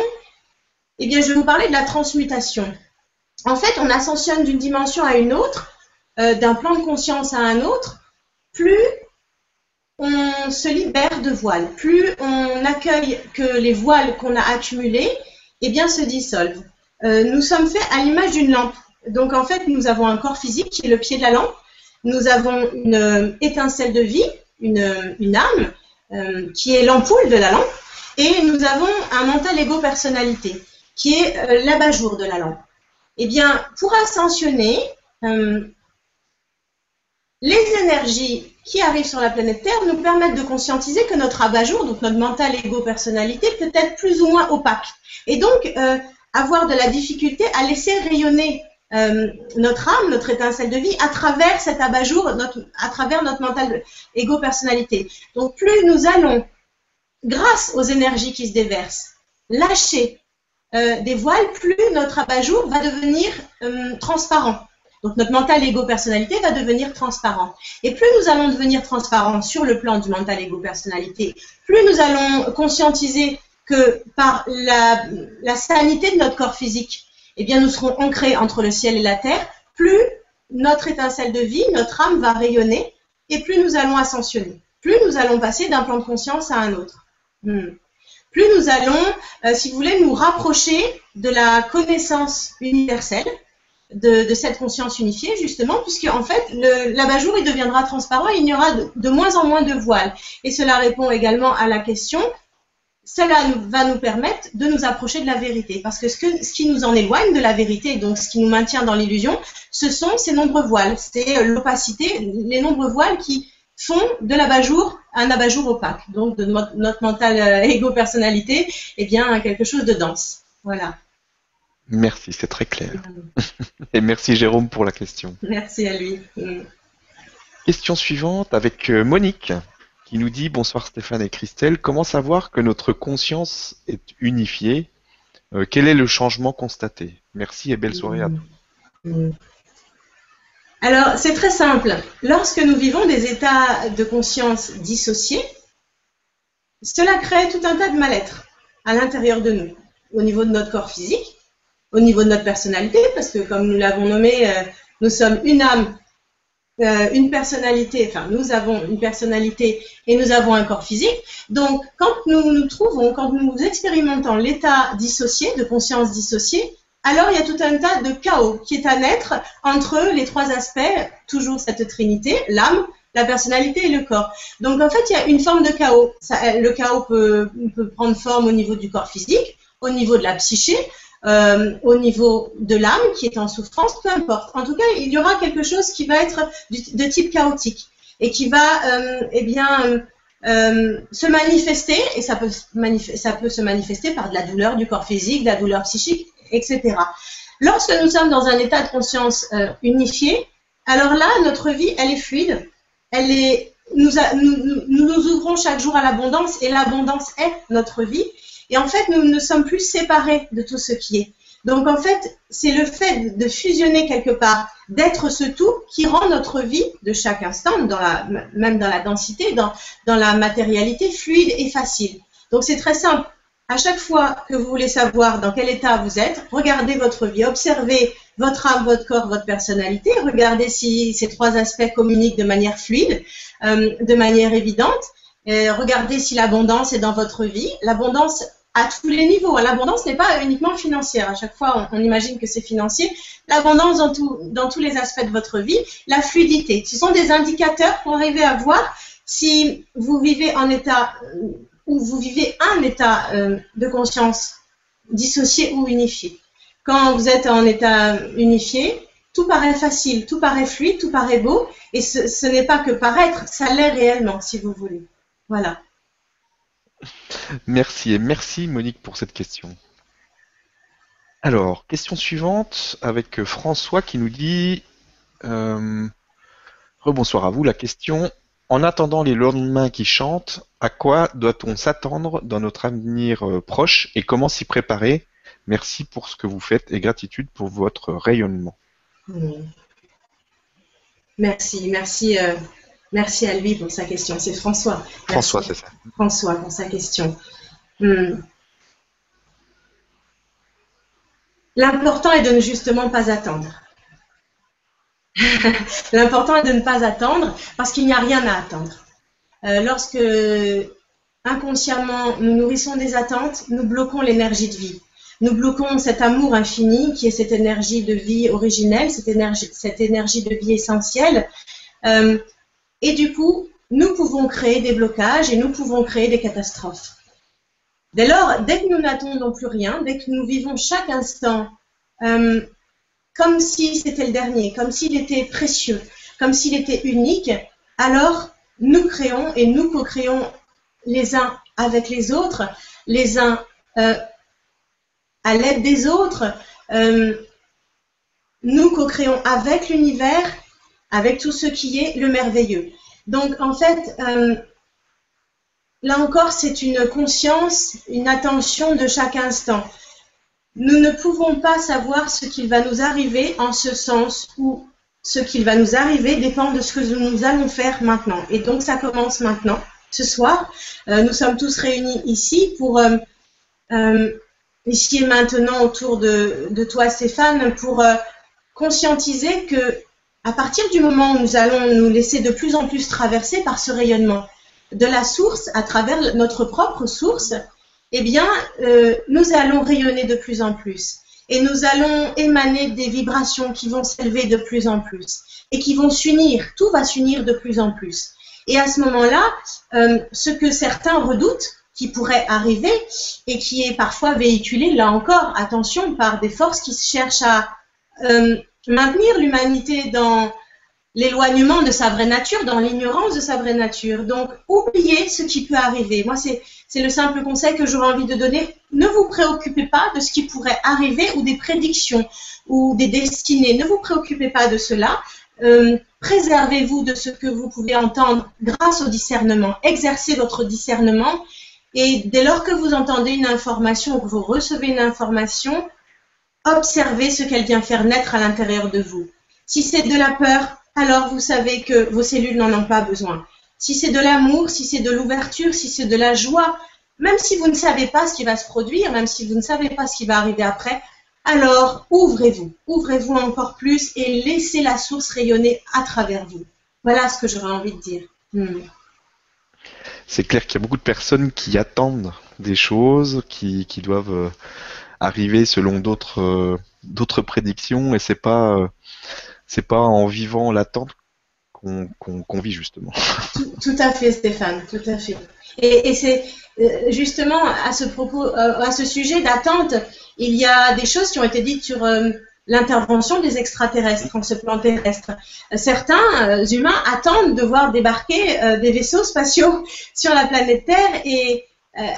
eh bien, je vais vous parler de la transmutation. En fait, on ascensionne d'une dimension à une autre, euh, d'un plan de conscience à un autre, plus on se libère de voiles, plus on accueille que les voiles qu'on a accumulées, eh bien, se dissolvent. Euh, nous sommes faits à l'image d'une lampe. Donc en fait, nous avons un corps physique qui est le pied de la lampe. Nous avons une euh, étincelle de vie, une, âme, euh, qui est l'ampoule de la lampe. Et nous avons un mental égo-personnalité, qui est euh, l'abat-jour de la lampe. Eh bien, pour ascensionner, les énergies qui arrivent sur la planète Terre nous permettent de conscientiser que notre abat-jour, donc notre mental égo-personnalité, peut être plus ou moins opaque. Et donc, avoir de la difficulté à laisser rayonner euh, notre âme, notre étincelle de vie, à travers cet abat-jour, à travers notre mental égo-personnalité. Donc plus nous allons, grâce aux énergies qui se déversent, lâcher euh, des voiles, plus notre abat-jour va devenir euh, transparent. Donc notre mental égo-personnalité va devenir transparent. Et plus nous allons devenir transparents sur le plan du mental égo-personnalité, plus nous allons conscientiser que par la, la sanité de notre corps physique, eh bien, nous serons ancrés entre le ciel et la terre, plus notre étincelle de vie, notre âme va rayonner, et plus nous allons ascensionner, plus nous allons passer d'un plan de conscience à un autre. Hmm. Plus nous allons, euh, si vous voulez, nous rapprocher de la connaissance universelle, de, cette conscience unifiée, justement, puisque en fait, l'abat-jour, il deviendra transparent il y aura de, moins en moins de voiles. Et cela répond également à la question, cela va nous permettre de nous approcher de la vérité. Parce que ce, que ce qui nous en éloigne de la vérité, donc ce qui nous maintient dans l'illusion, ce sont ces nombreux voiles. C'est euh, l'opacité, les nombreux voiles qui font de l'abat-jour un abat-jour opaque. Donc de notre, notre mentale euh, égo-personnalité, eh bien, quelque chose de dense. Voilà. Merci, c'est très clair. Et merci Jérôme pour la question. Merci à lui. Question suivante avec euh, Monique qui nous dit Bonsoir Stéphane et Christelle, comment savoir que notre conscience est unifiée? Euh, Quel est le changement constaté? Merci et belle soirée à tous. Alors, c'est très simple. Lorsque nous vivons des états de conscience dissociés, cela crée tout un tas de mal-être à l'intérieur de nous, au niveau de notre corps physique, au niveau de notre personnalité, parce que comme nous l'avons nommé, euh, nous sommes une âme, euh, une personnalité, enfin nous avons une personnalité et nous avons un corps physique. Donc quand nous nous trouvons, quand nous expérimentons l'état dissocié, de conscience dissociée, alors il y a tout un tas de chaos qui est à naître entre les trois aspects, toujours cette trinité, l'âme, la personnalité et le corps. Donc en fait, il y a une forme de chaos. le chaos peut, peut prendre forme au niveau du corps physique, au niveau de la psyché, euh, au niveau de l'âme qui est en souffrance, peu importe. En tout cas, il y aura quelque chose qui va être de type chaotique et qui va, euh, eh bien, euh, se manifester, et ça peut, ça peut se manifester par de la douleur du corps physique, de la douleur psychique, etc. Lorsque nous sommes dans un état de conscience unifié, alors là, notre vie, elle est fluide, elle est, nous, nous, nous ouvrons chaque jour à l'abondance, et l'abondance est notre vie. Et en fait, nous ne sommes plus séparés de tout ce qui est. Donc en fait, c'est le fait de fusionner quelque part, d'être ce tout qui rend notre vie de chaque instant, même dans la densité, dans, dans la matérialité, fluide et facile. Donc c'est très simple. À chaque fois que vous voulez savoir dans quel état vous êtes, regardez votre vie, observez votre âme, votre corps, votre personnalité, regardez si ces trois aspects communiquent de manière fluide, euh, de manière évidente, regardez si l'abondance est dans votre vie. L'abondance à tous les niveaux. L'abondance n'est pas uniquement financière. À chaque fois, on, imagine que c'est financier. L'abondance dans, tous les aspects de votre vie. La fluidité. Ce sont des indicateurs pour arriver à voir si vous vivez en état euh, ou vous vivez un état euh, de conscience dissocié ou unifié. Quand vous êtes en état unifié, tout paraît facile, tout paraît fluide, tout paraît beau, et ce n'est pas que paraître, ça l'est réellement, si vous voulez. Voilà. Merci et merci Monique pour cette question. Alors, question suivante avec François qui nous dit euh, Rebonsoir à vous. La question En attendant les lendemains qui chantent, à quoi doit-on s'attendre dans notre avenir euh, proche et comment s'y préparer? Merci pour ce que vous faites et gratitude pour votre rayonnement. Merci, merci. Euh, Merci à lui pour sa question. C'est François. François, c'est ça. François pour sa question. Hmm. L'important est de ne justement pas attendre. L'important est de ne pas attendre parce qu'il n'y a rien à attendre. Euh, lorsque inconsciemment nous nourrissons des attentes, nous bloquons l'énergie de vie. Nous bloquons cet amour infini qui est cette énergie de vie originelle, cette énergie, cette énergie de vie essentielle. Euh, et du coup, nous pouvons créer des blocages et nous pouvons créer des catastrophes. Dès lors, dès que nous n'attendons plus rien, dès que nous vivons chaque instant euh, comme si c'était le dernier, comme s'il était précieux, comme s'il était unique, alors nous créons et nous co-créons les uns avec les autres, les uns euh, à l'aide des autres. Euh, nous co-créons avec l'univers avec tout ce qui est le merveilleux. Donc en fait, euh, là encore, c'est une conscience, une attention de chaque instant. Nous ne pouvons pas savoir ce qu'il va nous arriver en ce sens où ce qu'il va nous arriver dépend de ce que nous allons faire maintenant. Et donc ça commence maintenant. Ce soir, euh, nous sommes tous réunis ici pour, euh, ici et maintenant autour de, de toi Stéphane, pour conscientiser que à partir du moment où nous allons nous laisser de plus en plus traverser par ce rayonnement de la source à travers notre propre source, eh bien, euh, nous allons rayonner de plus en plus. et nous allons émaner des vibrations qui vont s'élever de plus en plus et qui vont s'unir. Tout va s'unir de plus en plus. Et à ce moment-là, euh, ce que certains redoutent, qui pourrait arriver et qui est parfois véhiculé, là encore, attention, par des forces qui cherchent à euh, maintenir l'humanité dans l'éloignement de sa vraie nature, dans l'ignorance de sa vraie nature. Donc, oubliez ce qui peut arriver. Moi, c'est le simple conseil que j'aurais envie de donner. Ne vous préoccupez pas de ce qui pourrait arriver ou des prédictions ou des destinées. Ne vous préoccupez pas de cela. Euh, préservez-vous de ce que vous pouvez entendre grâce au discernement. Exercez votre discernement. Et dès lors que vous entendez une information ou que vous recevez une information, observez ce qu'elle vient faire naître à l'intérieur de vous. Si c'est de la peur, alors vous savez que vos cellules n'en ont pas besoin. Si c'est de l'amour, si c'est de l'ouverture, si c'est de la joie, même si vous ne savez pas ce qui va se produire, même si vous ne savez pas ce qui va arriver après, alors ouvrez-vous, ouvrez-vous encore plus et laissez la source rayonner à travers vous. Voilà ce que j'aurais envie de dire. Hmm. C'est clair qu'il y a beaucoup de personnes qui attendent des choses, qui, doivent euh, arriver selon d'autres euh, d'autres prédictions, et c'est pas euh, pas en vivant l'attente qu'on vit justement. Tout, à fait, Stéphane, tout à fait. Et, c'est euh, justement à ce propos, à ce sujet d'attente, il y a des choses qui ont été dites sur l'intervention des extraterrestres en ce plan terrestre. Certains humains attendent de voir débarquer des vaisseaux spatiaux sur la planète Terre et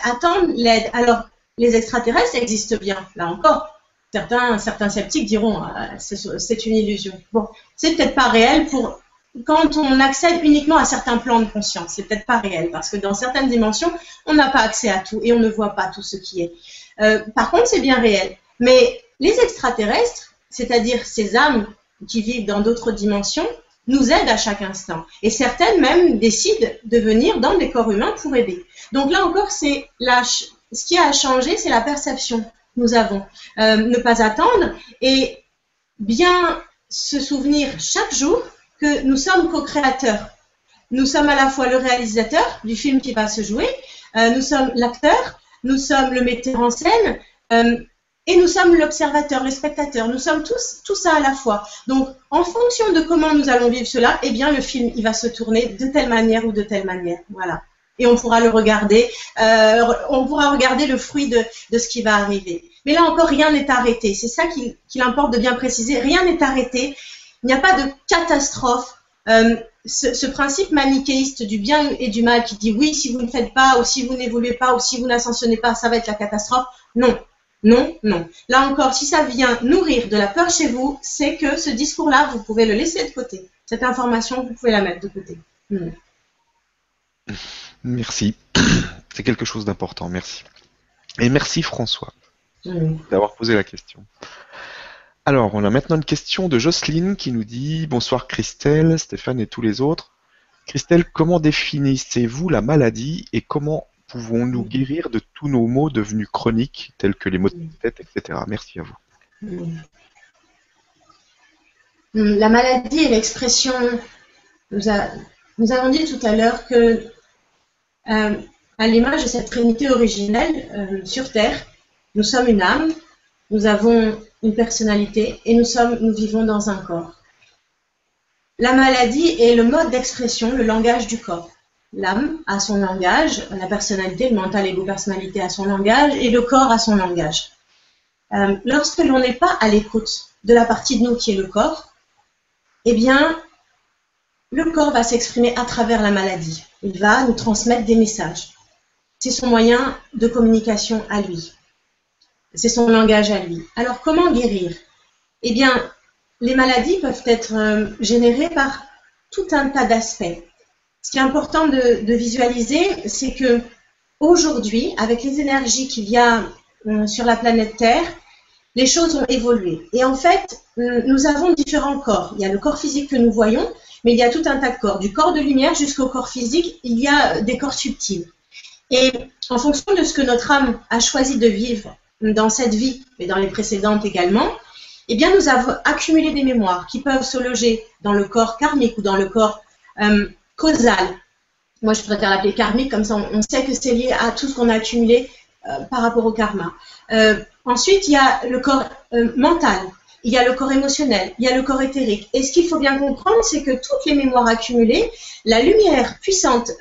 attendent l'aide. Alors, les extraterrestres existent bien, là encore. Certains, sceptiques diront c'est une illusion. Bon, c'est peut-être pas réel pour quand on accède uniquement à certains plans de conscience. C'est peut-être pas réel parce que dans certaines dimensions, on n'a pas accès à tout et on ne voit pas tout ce qui est. Euh, par contre, c'est bien réel. Mais les extraterrestres, c'est-à-dire ces âmes qui vivent dans d'autres dimensions, nous aident à chaque instant. Et certaines même décident de venir dans des corps humains pour aider. Donc là encore, c'est ce qui a changé, c'est la perception que nous avons. Euh, ne pas attendre et bien se souvenir chaque jour que nous sommes co-créateurs. Nous sommes à la fois le réalisateur du film qui va se jouer, euh, nous sommes l'acteur, nous sommes le metteur en scène euh, et nous sommes l'observateur, le spectateur. Nous sommes tous tout ça à la fois. Donc, en fonction de comment nous allons vivre cela, eh bien, le film il va se tourner de telle manière ou de telle manière. Voilà. Et on pourra le regarder. Euh, on pourra regarder le fruit de, ce qui va arriver. Mais là encore, rien n'est arrêté. C'est ça qu'il importe de bien préciser. Rien n'est arrêté. Il n'y a pas de catastrophe. Euh, ce, principe manichéiste du bien et du mal qui dit oui, si vous ne faites pas, ou si vous n'évoluez pas, ou si vous n'ascensionnez pas, ça va être la catastrophe. Non, non, non. Là encore, si ça vient nourrir de la peur chez vous, c'est que ce discours-là, vous pouvez le laisser de côté. Cette information, vous pouvez la mettre de côté. Hmm. Merci. C'est quelque chose d'important. Merci. Et merci François hmm. d'avoir posé la question. Alors, on a maintenant une question de Jocelyne qui nous dit Bonsoir Christelle, Stéphane et tous les autres. Christelle, comment définissez-vous la maladie et comment pouvons-nous guérir de tous nos maux devenus chroniques, tels que les maux de tête, etc. Merci à vous. La maladie est l'expression. Nous, avons dit tout à l'heure que, euh, à l'image de cette trinité originelle euh, sur Terre, nous sommes une âme, nous avons une personnalité et nous vivons dans un corps. La maladie est le mode d'expression, le langage du corps. L'âme a son langage, la personnalité, le mental ego-personnalité a son langage et le corps a son langage. Euh, lorsque l'on n'est pas à l'écoute de la partie de nous qui est le corps, eh bien, le corps va s'exprimer à travers la maladie. Il va nous transmettre des messages. C'est son moyen de communication à lui. C'est son langage à lui. Alors comment guérir? Eh bien, les maladies peuvent être euh, générées par tout un tas d'aspects. Ce qui est important de, visualiser, c'est que aujourd'hui, avec les énergies qu'il y a euh, sur la planète Terre, les choses ont évolué. Et en fait, euh, nous avons différents corps. Il y a le corps physique que nous voyons, mais il y a tout un tas de corps. Du corps de lumière jusqu'au corps physique, il y a des corps subtils. Et en fonction de ce que notre âme a choisi de vivre dans cette vie, mais dans les précédentes également, eh bien, nous avons accumulé des mémoires qui peuvent se loger dans le corps karmique ou dans le corps euh, causal. Moi, je préfère l'appeler karmique, comme ça, on, sait que c'est lié à tout ce qu'on a accumulé par rapport au karma. ensuite, il y a le corps mental, il y a le corps émotionnel, il y a le corps éthérique. Et ce qu'il faut bien comprendre, c'est que toutes les mémoires accumulées, la lumière puissante,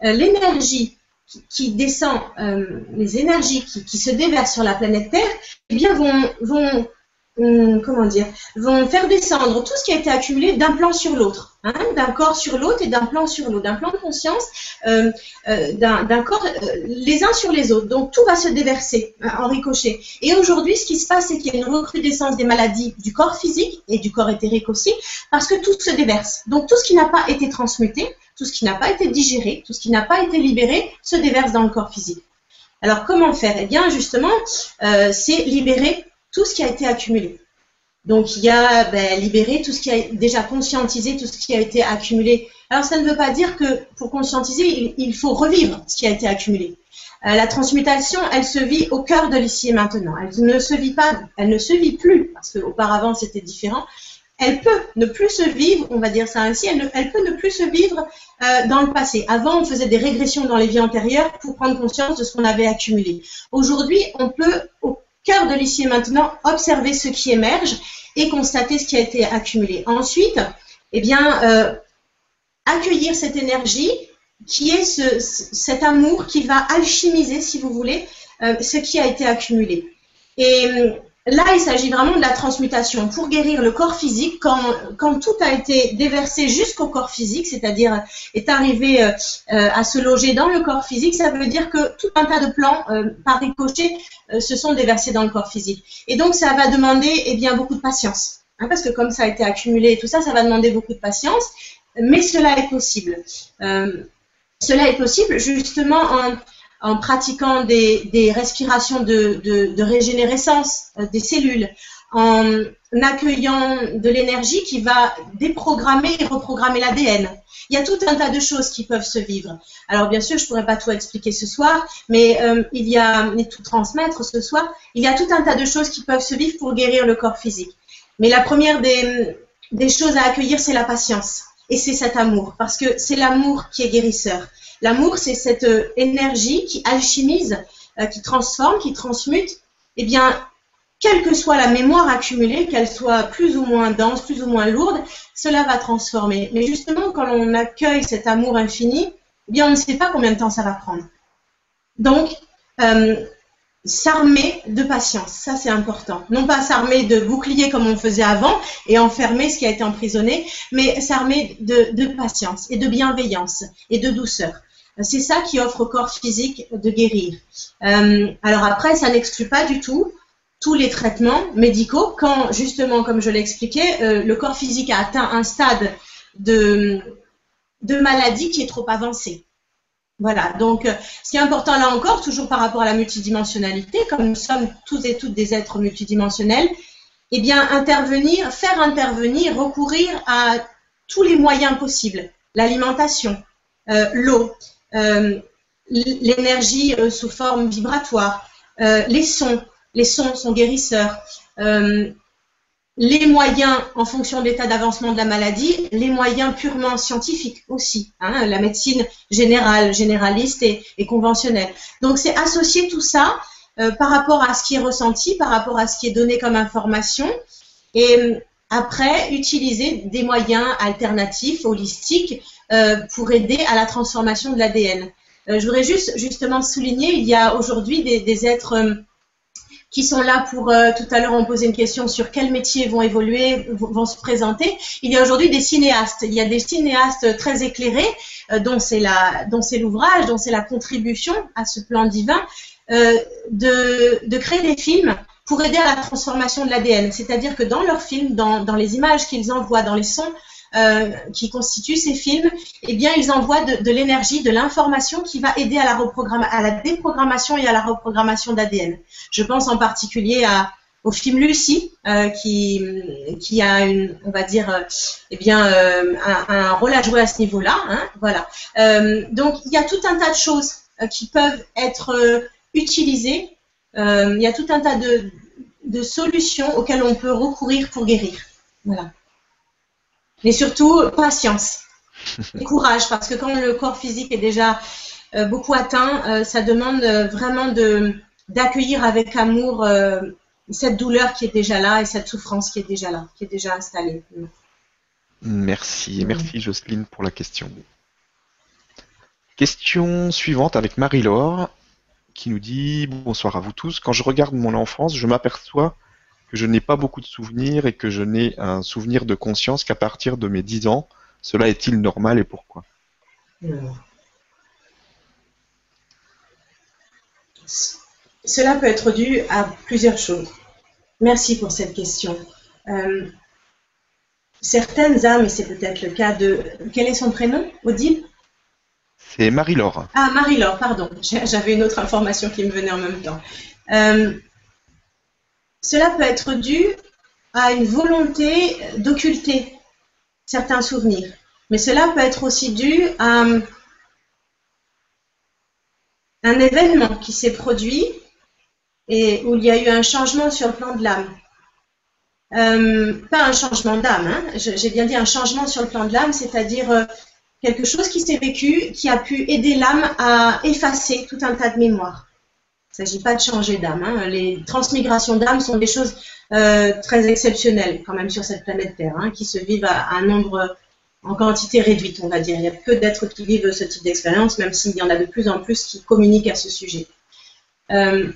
l'énergie qui, descend, les énergies qui, qui, se déversent sur la planète Terre, eh bien vont, vont comment dire, vont faire descendre tout ce qui a été accumulé d'un plan sur l'autre, hein, d'un corps sur l'autre et d'un plan sur l'autre, d'un plan de conscience, euh, euh, d'un corps euh, les uns sur les autres. Donc tout va se déverser en ricochet. Et aujourd'hui, ce qui se passe, c'est qu'il y a une recrudescence des maladies du corps physique et du corps éthérique aussi, parce que tout se déverse. Donc tout ce qui n'a pas été transmuté, tout ce qui n'a pas été digéré, tout ce qui n'a pas été libéré, se déverse dans le corps physique. Alors comment faire? Eh bien justement, c'est libérer tout ce qui a été accumulé. Donc il y a ben, libéré tout ce qui a déjà conscientisé, tout ce qui a été accumulé. Alors ça ne veut pas dire que pour conscientiser, il, faut revivre ce qui a été accumulé. Euh, la transmutation, elle se vit au cœur de l'ici et maintenant. Elle ne se vit pas, elle ne se vit plus parce qu'auparavant c'était différent. Elle peut ne plus se vivre, on va dire ça ainsi, elle, peut ne plus se vivre euh, dans le passé. Avant, on faisait des régressions dans les vies antérieures pour prendre conscience de ce qu'on avait accumulé. Aujourd'hui, on peut, cœur de l'ici et maintenant, observer ce qui émerge et constater ce qui a été accumulé. Ensuite, eh bien, euh, accueillir cette énergie qui est ce, cet amour qui va alchimiser, si vous voulez, euh, ce qui a été accumulé. Là, il s'agit vraiment de la transmutation pour guérir le corps physique quand, tout a été déversé jusqu'au corps physique, c'est-à-dire est arrivé euh, euh, à se loger dans le corps physique, ça veut dire que tout un tas de plans euh, par ricochet se sont déversés dans le corps physique. Et donc, ça va demander eh bien, beaucoup de patience, hein, parce que comme ça a été accumulé et tout ça, ça va demander beaucoup de patience, mais cela est possible. cela est possible justement en en pratiquant des, respirations de, régénérescence euh, des cellules, en accueillant de l'énergie qui va déprogrammer et reprogrammer l'ADN. Il y a tout un tas de choses qui peuvent se vivre. Alors bien sûr, je ne pourrais pas tout expliquer ce soir, mais euh, il y a, tout transmettre ce soir, il y a tout un tas de choses qui peuvent se vivre pour guérir le corps physique. Mais la première des choses à accueillir, c'est la patience. Et c'est cet amour, parce que c'est l'amour qui est guérisseur. L'amour, c'est cette euh, énergie qui alchimise, euh, qui transforme, qui transmute. Eh bien, quelle que soit la mémoire accumulée, qu'elle soit plus ou moins dense, plus ou moins lourde, cela va transformer. Mais justement, quand on accueille cet amour infini, eh bien, on ne sait pas combien de temps ça va prendre. Donc, euh, s'armer de patience, ça c'est important. Non pas s'armer de boucliers comme on faisait avant et enfermer ce qui a été emprisonné, mais s'armer de, de patience et de bienveillance et de douceur. C'est ça qui offre au corps physique de guérir. Euh, alors après, ça n'exclut pas du tout tous les traitements médicaux quand, justement, comme je l'expliquais, euh, le corps physique a atteint un stade de, maladie qui est trop avancé. Voilà, donc euh, ce qui est important là encore, toujours par rapport à la multidimensionnalité, comme nous sommes tous et toutes des êtres multidimensionnels, eh bien intervenir, faire intervenir, recourir à tous les moyens possibles. L'alimentation, l'eau, l'énergie euh, sous forme vibratoire, euh, les sons, les sons sont guérisseurs, les moyens en fonction de l'état d'avancement de la maladie, les moyens purement scientifiques aussi, hein, la médecine générale, généraliste et, conventionnelle. Donc c'est associer tout ça par rapport à ce qui est ressenti, par rapport à ce qui est donné comme information, et après utiliser des moyens alternatifs, holistiques, euh, pour aider à la transformation de l'ADN. Euh, je voudrais juste justement souligner, il y a aujourd'hui des, êtres euh, qui sont là pour, tout à l'heure on posait une question sur quels métiers vont évoluer, vont se présenter. Il y a aujourd'hui des cinéastes. Il y a des cinéastes très éclairés, dont c'est l'ouvrage, dont c'est la contribution à ce plan divin, de, de, créer des films pour aider à la transformation de l'ADN. C'est-à-dire que dans leurs films, dans, les images qu'ils envoient, dans les sons, euh, qui constituent ces films, eh bien, ils envoient de, l'énergie, de l'information qui va aider à la, à la déprogrammation et à la reprogrammation d'ADN. Je pense en particulier à, au film Lucie, euh, qui, a on va dire, euh, eh bien, un, rôle à jouer à ce niveau-là. Hein, voilà. Donc, il y a tout un tas de choses qui peuvent être utilisées. il y a tout un tas de, de solutions auxquelles on peut recourir pour guérir. Voilà. Mais surtout, patience et courage, parce que quand le corps physique est déjà beaucoup atteint, ça demande vraiment de d'accueillir avec amour cette douleur qui est déjà là et cette souffrance qui est déjà là, qui est déjà installée. Merci, merci Jocelyne pour la question. Question suivante avec Marie-Laure qui nous dit Bonsoir à vous tous. Quand je regarde mon enfance, je m'aperçois que je n'ai pas beaucoup de souvenirs et que je n'ai un souvenir de conscience qu'à partir de mes 10 ans. Cela est-il normal et pourquoi? Cela peut être dû à plusieurs choses. Merci pour cette question. Euh, certaines âmes, et c'est peut-être le cas de... Quel est son prénom? Odile? C'est Marie-Laure. Ah, Marie-Laure, pardon. J'avais une autre information qui me venait en même temps. Euh, cela peut être dû à une volonté d'occulter certains souvenirs. Mais cela peut être aussi dû à un événement qui s'est produit et où il y a eu un changement sur le plan de l'âme. Euh, pas un changement d'âme, hein. j'ai bien dit un changement sur le plan de l'âme, c'est-à-dire euh, quelque chose qui s'est vécu, qui a pu aider l'âme à effacer tout un tas de mémoires. Il ne s'agit pas de changer d'âme. Hein. Les transmigrations d'âme sont des choses euh, très exceptionnelles quand même sur cette planète Terre, hein, qui se vivent à, un nombre en quantité réduite, on va dire. Il y a peu d'êtres qui vivent ce type d'expérience, même s'il y en a de plus en plus qui communiquent à ce sujet. Euh,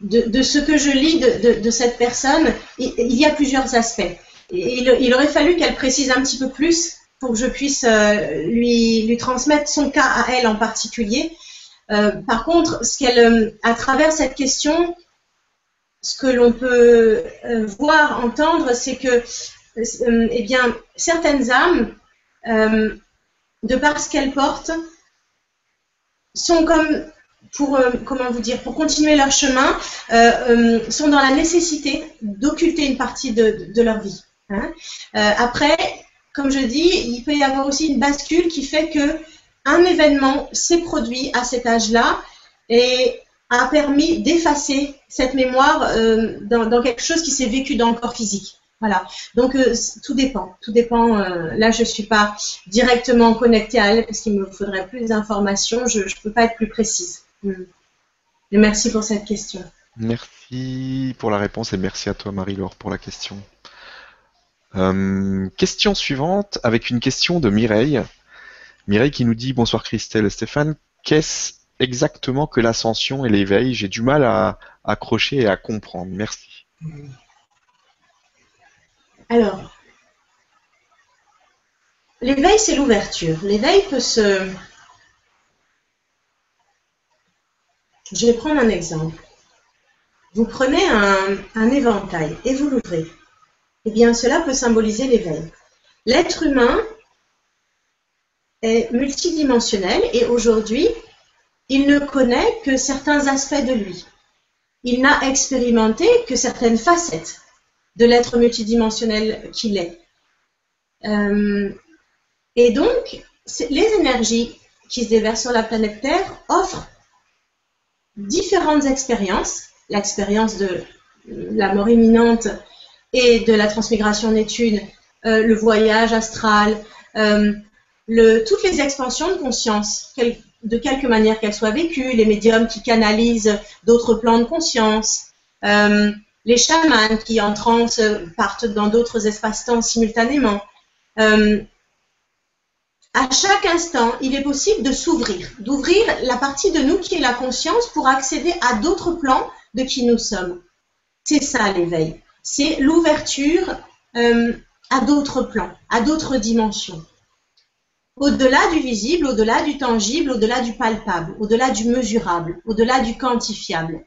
de, ce que je lis de, cette personne, il, y a plusieurs aspects. il, aurait fallu qu'elle précise un petit peu plus pour que je puisse euh, lui, lui transmettre son cas à elle en particulier. Euh, par contre, ce qu'elle, euh, à travers cette question, ce que l'on peut voir, entendre, c'est que, eh bien, certaines âmes, de par ce qu'elles portent, sont comme pour, comment vous dire, pour continuer leur chemin, sont dans la nécessité d'occulter une partie de, leur vie. Hein. après, comme je dis, il peut y avoir aussi une bascule qui fait que un événement s'est produit à cet âge-là et a permis d'effacer cette mémoire dans, quelque chose qui s'est vécu dans le corps physique. Voilà. Donc tout dépend. Tout dépend. là, je ne suis pas directement connectée à elle parce qu'il me faudrait plus d'informations. Je ne peux pas être plus précise. Mm. Et merci pour cette question. Merci pour la réponse et merci à toi Marie-Laure pour la question. Euh, question suivante avec une question de Mireille. Mireille qui nous dit bonsoir Christelle et Stéphane, qu'est-ce exactement que l'ascension et l'éveil? J'ai du mal à accrocher et à comprendre. Merci. Alors, l'éveil c'est l'ouverture. L'éveil peut se Je vais prendre un exemple. Vous prenez un, éventail et vous l'ouvrez. Eh bien, cela peut symboliser l'éveil. L'être humain est multidimensionnel et aujourd'hui, il ne connaît que certains aspects de lui. Il n'a expérimenté que certaines facettes de l'être multidimensionnel qu'il est. Euh, et donc, les énergies qui se déversent sur la planète Terre offrent différentes expériences, l'expérience de la mort imminente et de la transmigration en études, euh, le voyage astral, euh, toutes les expansions de conscience, de quelque manière qu'elles soient vécues, les médiums qui canalisent d'autres plans de conscience, euh, les chamans qui en transe partent dans d'autres espaces-temps simultanément à chaque instant, il est possible de s'ouvrir, d'ouvrir la partie de nous qui est la conscience pour accéder à d'autres plans de qui nous sommes. C'est ça l'éveil. C'est l'ouverture euh, à d'autres plans, à d'autres dimensions. Au-delà du visible, au-delà du tangible, au-delà du palpable, au-delà du mesurable, au-delà du quantifiable.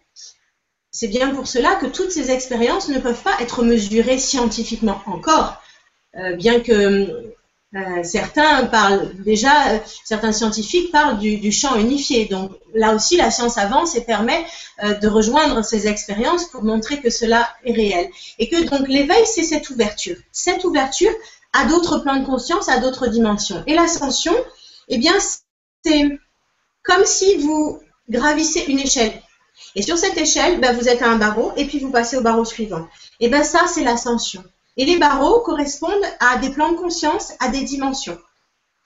C'est bien pour cela que toutes ces expériences ne peuvent pas être mesurées scientifiquement encore, euh, bien que euh, certains parlent déjà, euh, certains scientifiques parlent du, champ unifié. Donc là aussi, la science avance et permet euh, de rejoindre ces expériences pour montrer que cela est réel. Et que donc l'éveil, c'est cette ouverture. Cette ouverture à d'autres plans de conscience, à d'autres dimensions. Et l'ascension, eh bien, c'est comme si vous gravissez une échelle. Et sur cette échelle, ben, vous êtes à un barreau et puis vous passez au barreau suivant. Et bien ça, c'est l'ascension. Et les barreaux correspondent à des plans de conscience, à des dimensions.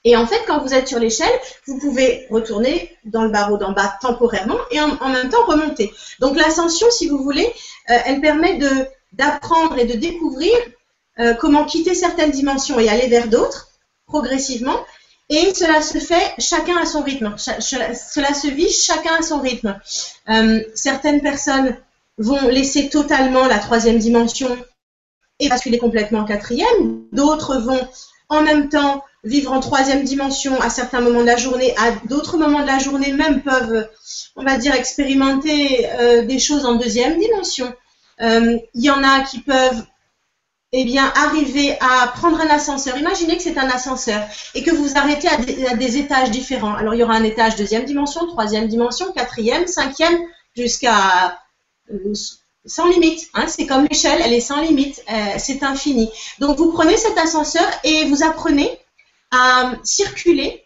Et en fait, quand vous êtes sur l'échelle, vous pouvez retourner dans le barreau d'en bas temporairement et en, même temps remonter. Donc l'ascension, si vous voulez, euh, elle permet d'apprendre et de découvrir euh, comment quitter certaines dimensions et aller vers d'autres progressivement. Et cela se fait chacun à son rythme. cela se vit chacun à son rythme. Euh, certaines personnes vont laisser totalement la troisième dimension et basculer complètement en quatrième. D'autres vont en même temps vivre en troisième dimension à certains moments de la journée, à d'autres moments de la journée même peuvent, on va dire, expérimenter euh, des choses en deuxième dimension. Euh, il y en a qui peuvent eh bien, arriver à prendre un ascenseur. Imaginez que c'est un ascenseur et que vous arrêtez à des, étages différents. Alors, il y aura un étage deuxième dimension, troisième dimension, quatrième, cinquième, jusqu'à euh, sans limite. Hein. c'est comme l'échelle, elle est sans limite, c'est infini. Donc, vous prenez cet ascenseur et vous apprenez à circuler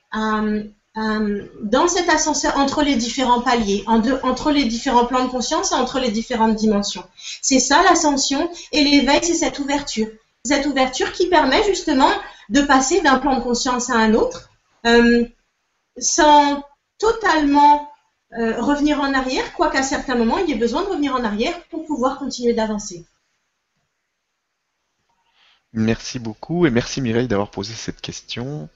dans cet ascenseur entre les différents paliers, entre les différents plans de conscience et entre les différentes dimensions. C'est ça l'ascension et l'éveil, c'est cette ouverture. Cette ouverture qui permet justement de passer d'un plan de conscience à un autre euh, sans totalement euh, revenir en arrière, quoiqu'à certains moments, il y ait besoin de revenir en arrière pour pouvoir continuer d'avancer. Merci beaucoup et merci Mireille d'avoir posé cette question.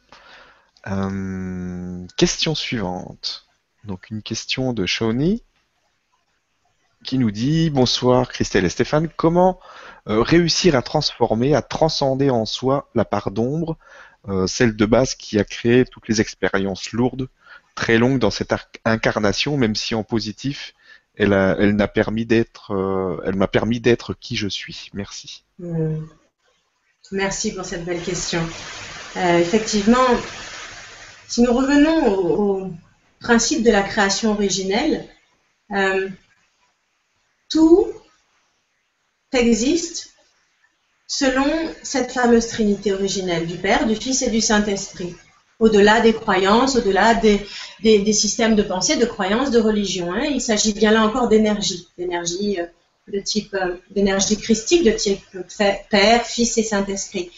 Euh, question suivante. Donc une question de Shawnee qui nous dit Bonsoir Christelle et Stéphane, comment euh, réussir à transformer, à transcender en soi la part d'ombre, celle de base qui a créé toutes les expériences lourdes, très longues dans cette incarnation, même si en positif, elle, elle, permis d'être, elle m'a permis d'être qui je suis. Merci. Mmh. Merci pour cette belle question. Euh, effectivement, si nous revenons au, principe de la création originelle, euh, tout existe selon cette fameuse trinité originelle du Père, du Fils et du Saint-Esprit, au-delà des croyances, au-delà des, systèmes de pensée, de croyances, de religion. Hein. Il s'agit bien là encore d'énergie, d'énergie euh, de type euh, d'énergie christique, de type Père, Fils et Saint-Esprit.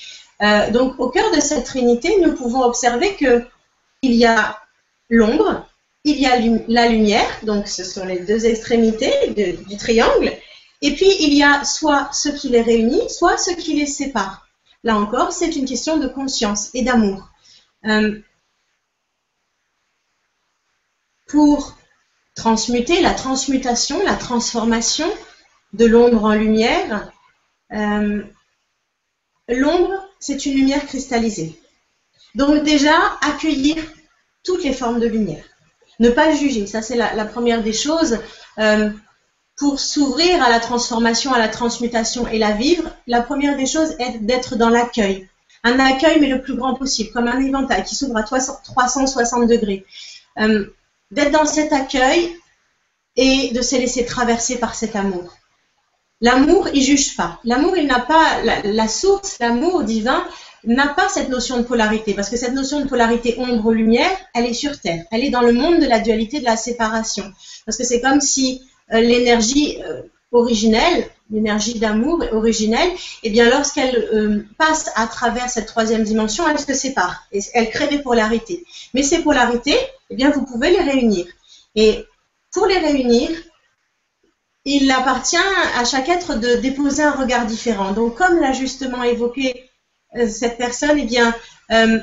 Euh, donc, au cœur de cette Trinité, nous pouvons observer que il y a l'ombre, il y a la lumière, donc ce sont les deux extrémités du triangle, et puis il y a soit ce qui les réunit, soit ce qui les sépare. Là encore, c'est une question de conscience et d'amour. Euh, pour transmuter la transmutation, la transformation, de l'ombre en lumière. Euh, l'ombre, c'est une lumière cristallisée. Donc déjà, accueillir toutes les formes de lumière. Ne pas juger, ça c'est la, première des choses. Euh, pour s'ouvrir à la transformation, à la transmutation et la vivre, la première des choses est d'être dans l'accueil. Un accueil, mais le plus grand possible, comme un éventail qui s'ouvre à 360 degrés. Euh, d'être dans cet accueil et de se laisser traverser par cet amour. L'amour, il juge pas. L'amour, il n'a pas la, source, l'amour divin n'a pas cette notion de polarité, parce que cette notion de polarité ombre-lumière, elle est sur Terre. Elle est dans le monde de la dualité, de la séparation. Parce que c'est comme si euh, l'énergie euh, originelle, l'énergie d'amour originelle, eh bien, lorsqu'elle euh, passe à travers cette troisième dimension, elle se sépare et elle crée des polarités. Mais ces polarités, eh bien, vous pouvez les réunir. Et pour les réunir, il appartient à chaque être de déposer un regard différent. Donc, comme l'a justement évoqué euh, cette personne, eh bien, euh,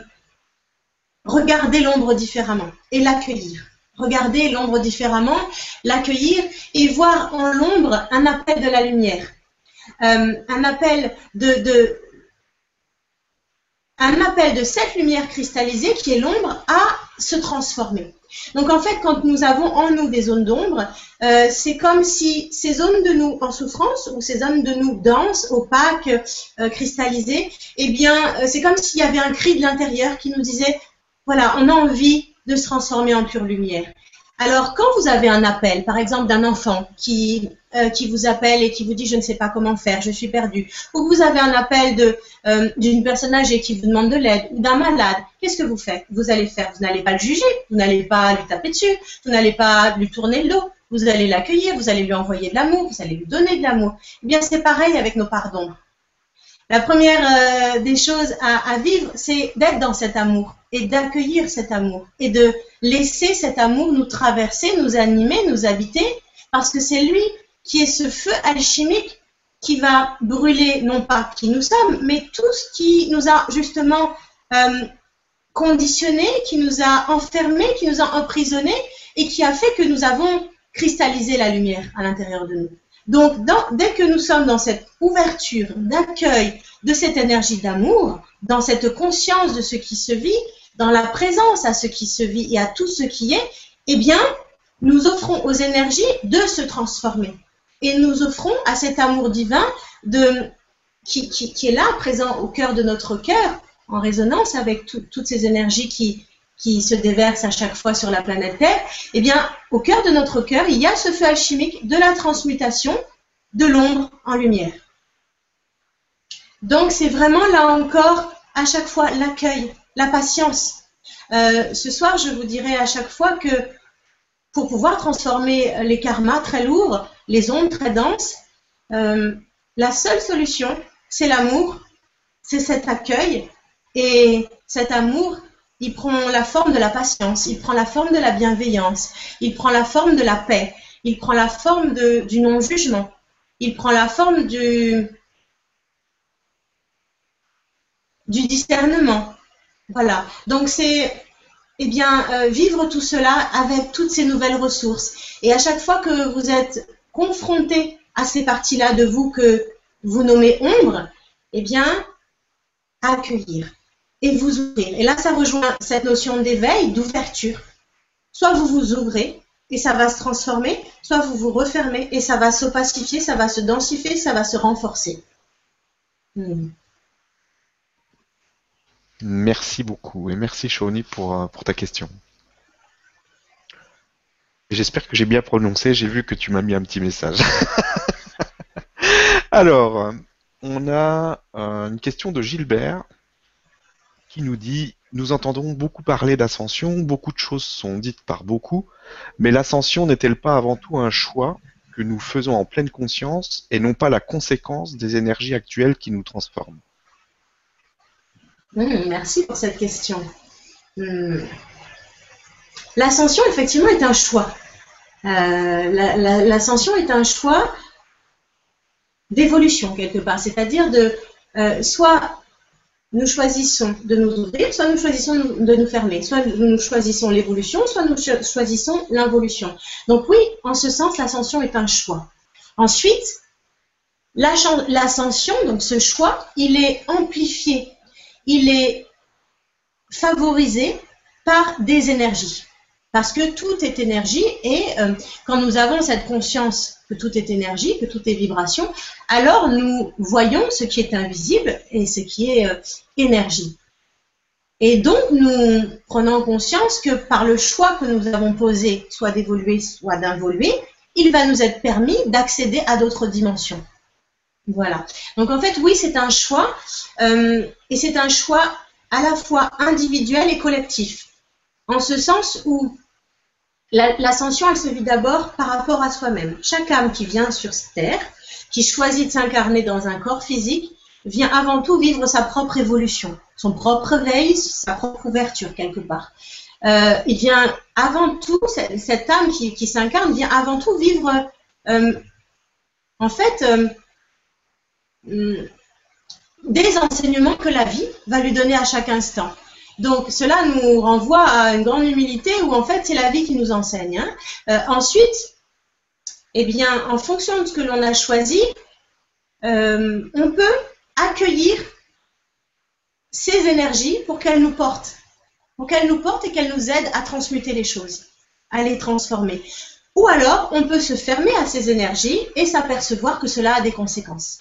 l'ombre différemment et l'accueillir. Regarder l'ombre différemment, l'accueillir et voir en l'ombre un appel de la lumière. Euh, un appel de, un appel de cette lumière cristallisée qui est l'ombre à se transformer. Donc en fait, quand nous avons en nous des zones d'ombre, euh, c'est comme si ces zones de nous en souffrance ou ces zones de nous denses, opaques, euh, cristallisées, eh bien, c'est comme s'il y avait un cri de l'intérieur qui nous disait, voilà, on a envie de se transformer en pure lumière. Alors, quand vous avez un appel, par exemple d'un enfant qui, euh, vous appelle et qui vous dit je ne sais pas comment faire, je suis perdu, ou vous avez un appel euh, d'une personne âgée qui vous demande de l'aide, ou d'un malade, qu'est-ce que vous faites? Vous allez faire, vous n'allez pas le juger, vous n'allez pas lui taper dessus, vous n'allez pas lui tourner le dos, vous allez l'accueillir, vous allez lui envoyer de l'amour, vous allez lui donner de l'amour. Eh bien, c'est pareil avec nos pardons. La première euh, des choses à, vivre, c'est d'être dans cet amour et d'accueillir cet amour et de laisser cet amour nous traverser, nous animer, nous habiter, parce que c'est lui qui est ce feu alchimique qui va brûler non pas qui nous sommes, mais tout ce qui nous a justement euh, conditionnés, qui nous a enfermés, qui nous a emprisonnés et qui a fait que nous avons cristallisé la lumière à l'intérieur de nous. Donc, dès que nous sommes dans cette ouverture d'accueil de cette énergie d'amour, dans cette conscience de ce qui se vit, dans la présence à ce qui se vit et à tout ce qui est, eh bien, nous offrons aux énergies de se transformer. Et nous offrons à cet amour divin de, qui, est là, présent au cœur de notre cœur, en résonance avec toutes ces énergies qui, qui se déversent à chaque fois sur la planète Terre, eh bien, au cœur de notre cœur, il y a ce feu alchimique de la transmutation de l'ombre en lumière. Donc, c'est vraiment là encore, à chaque fois, l'accueil, la patience. Euh, ce soir, je vous dirai à chaque fois que pour pouvoir transformer les karmas très lourds, les ondes très denses, euh, la seule solution, c'est l'amour, c'est cet accueil. Et cet amour, il prend la forme de la patience, il prend la forme de la bienveillance, il prend la forme de la paix, il prend la forme du non-jugement, il prend la forme du, discernement. Voilà. Donc c'est eh bien, euh, vivre tout cela avec toutes ces nouvelles ressources. Et à chaque fois que vous êtes confronté à ces parties-là de vous que vous nommez ombre, eh bien, accueillir et vous ouvrir. Et là, ça rejoint cette notion d'éveil, d'ouverture. Soit vous vous ouvrez et ça va se transformer, soit vous vous refermez et ça va s'opacifier, ça va se densifier, ça va se renforcer. Hmm. Merci beaucoup et merci Shawnee pour, euh, pour ta question. J'espère que j'ai bien prononcé, j'ai vu que tu m'as mis un petit message. Alors, on a euh, une question de Gilbert nous dit Nous entendons beaucoup parler d'ascension, beaucoup de choses sont dites par beaucoup, mais l'ascension n'est-elle pas avant tout un choix que nous faisons en pleine conscience et non pas la conséquence des énergies actuelles qui nous transforment? Merci pour cette question. Hmm. L'ascension, effectivement, est un choix. Euh, l'ascension est un choix d'évolution quelque part, c'est-à-dire de euh, soit nous choisissons de nous ouvrir, soit nous choisissons de nous fermer, soit nous choisissons l'évolution, soit nous choisissons l'involution. Donc oui, en ce sens, l'ascension est un choix. Ensuite, l'ascension, donc ce choix, il est amplifié, il est favorisé par des énergies. Parce que tout est énergie et euh, quand nous avons cette conscience que tout est énergie, que tout est vibration, alors nous voyons ce qui est invisible et ce qui est euh, énergie. Et donc nous prenons conscience que par le choix que nous avons posé, soit d'évoluer, soit d'involuer, il va nous être permis d'accéder à d'autres dimensions. Voilà. Donc en fait, oui, c'est un choix euh, et c'est un choix à la fois individuel et collectif. En ce sens où l'ascension, elle se vit d'abord par rapport à soi-même. Chaque âme qui vient sur cette terre, qui choisit de s'incarner dans un corps physique, vient avant tout vivre sa propre évolution, son propre réveil, sa propre ouverture quelque part. Euh, il vient avant tout, cette, âme qui, s'incarne vient avant tout vivre, euh, en fait, euh, hmm, des enseignements que la vie va lui donner à chaque instant. Donc cela nous renvoie à une grande humilité où en fait c'est la vie qui nous enseigne. Hein. Euh, ensuite, eh bien, en fonction de ce que l'on a choisi, euh, on peut accueillir ces énergies pour qu'elles nous portent, pour qu'elles nous portent et qu'elles nous aident à transmuter les choses, à les transformer. Ou alors, on peut se fermer à ces énergies et s'apercevoir que cela a des conséquences.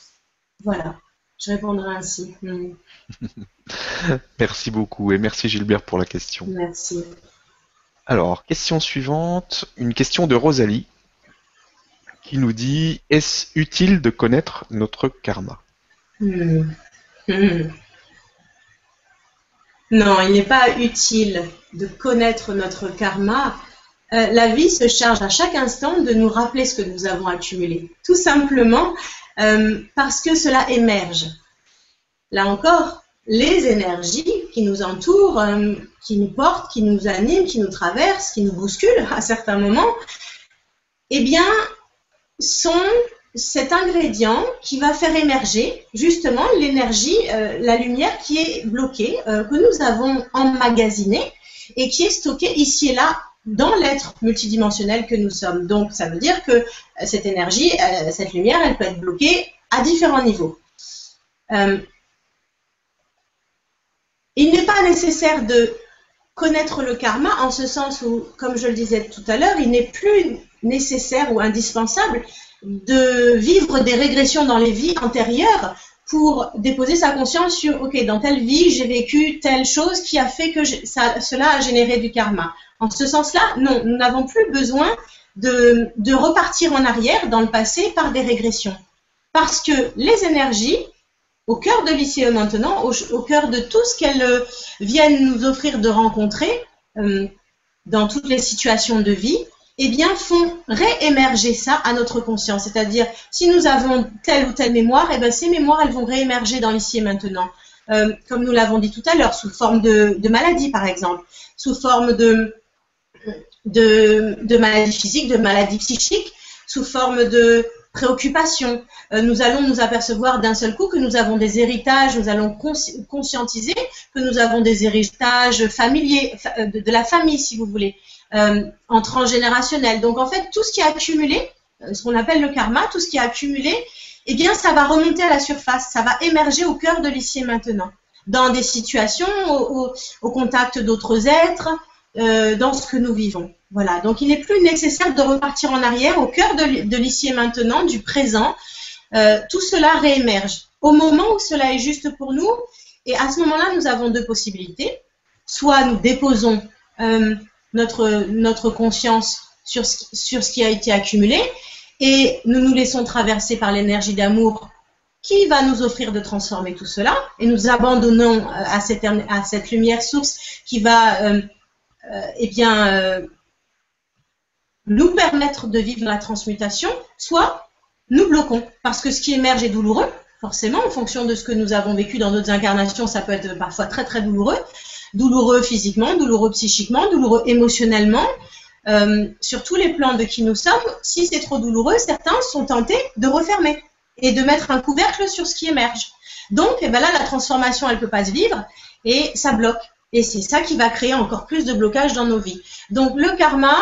Voilà, je répondrai ainsi. Hmm. merci beaucoup et merci Gilbert pour la question. Merci. Alors, question suivante, une question de Rosalie qui nous dit Est-ce utile de connaître notre karma? Hmm. Hmm. Non, il n'est pas utile de connaître notre karma. Euh, la vie se charge à chaque instant de nous rappeler ce que nous avons accumulé. Tout simplement euh, parce que cela émerge. là encore, les énergies qui nous entourent, euh, qui nous portent, qui nous animent, qui nous traversent, qui nous bousculent à certains moments, eh bien, sont cet ingrédient qui va faire émerger justement l'énergie, euh, la lumière qui est bloquée, que nous avons emmagasinée et qui est stockée ici et là dans l'être multidimensionnel que nous sommes. Donc, ça veut dire que cette énergie, cette lumière, elle peut être bloquée à différents niveaux. Il n'est pas nécessaire de connaître le karma en ce sens où, comme je le disais tout à l'heure, il n'est plus nécessaire ou indispensable de vivre des régressions dans les vies antérieures pour déposer sa conscience sur, OK, dans telle vie, j'ai vécu telle chose qui a fait que cela a généré du karma. En ce sens-là, non, nous n'avons plus besoin de, repartir en arrière dans le passé par des régressions. Parce que les énergies au cœur de l'ici et maintenant, au, cœur de tout ce qu'elles euh, viennent nous offrir de rencontrer euh, dans toutes les situations de vie, eh bien, font réémerger ça à notre conscience. C'est-à-dire, si nous avons telle ou telle mémoire, eh bien, ces mémoires, elles vont réémerger dans l'ici et maintenant. Euh, comme nous l'avons dit tout à l'heure, sous forme de, de maladie, par exemple, sous forme de, de, de maladie physique, de maladie psychique, sous forme de préoccupation. Euh, nous allons nous apercevoir d'un seul coup que nous avons des héritages, nous allons conscientiser que nous avons des héritages familiers, euh, de, la famille, si vous voulez, euh, en transgénérationnel. Donc en fait, tout ce qui est accumulé, ce qu'on appelle le karma, tout ce qui est accumulé, eh bien, ça va remonter à la surface, ça va émerger au cœur de l'ici et maintenant, dans des situations, au contact d'autres êtres, dans ce que nous vivons. Voilà, donc il n'est plus nécessaire de repartir en arrière au cœur de, l'ici et maintenant, du présent. Euh, tout cela réémerge au moment où cela est juste pour nous. Et à ce moment-là, nous avons deux possibilités. Soit nous déposons euh, notre, notre conscience sur ce, sur ce qui a été accumulé et nous nous laissons traverser par l'énergie d'amour qui va nous offrir de transformer tout cela et nous abandonnons à cette, à cette lumière source qui va euh, eh bien, euh, nous permettre de vivre la transmutation, soit nous bloquons. Parce que ce qui émerge est douloureux, forcément, en fonction de ce que nous avons vécu dans d'autres incarnations, ça peut être parfois très très douloureux. Douloureux physiquement, douloureux psychiquement, douloureux émotionnellement. Euh, sur tous les plans de qui nous sommes, si c'est trop douloureux, certains sont tentés de refermer et de mettre un couvercle sur ce qui émerge. Donc, eh ben là, la transformation, elle ne peut pas se vivre et ça bloque. Et c'est ça qui va créer encore plus de blocages dans nos vies. Donc le karma,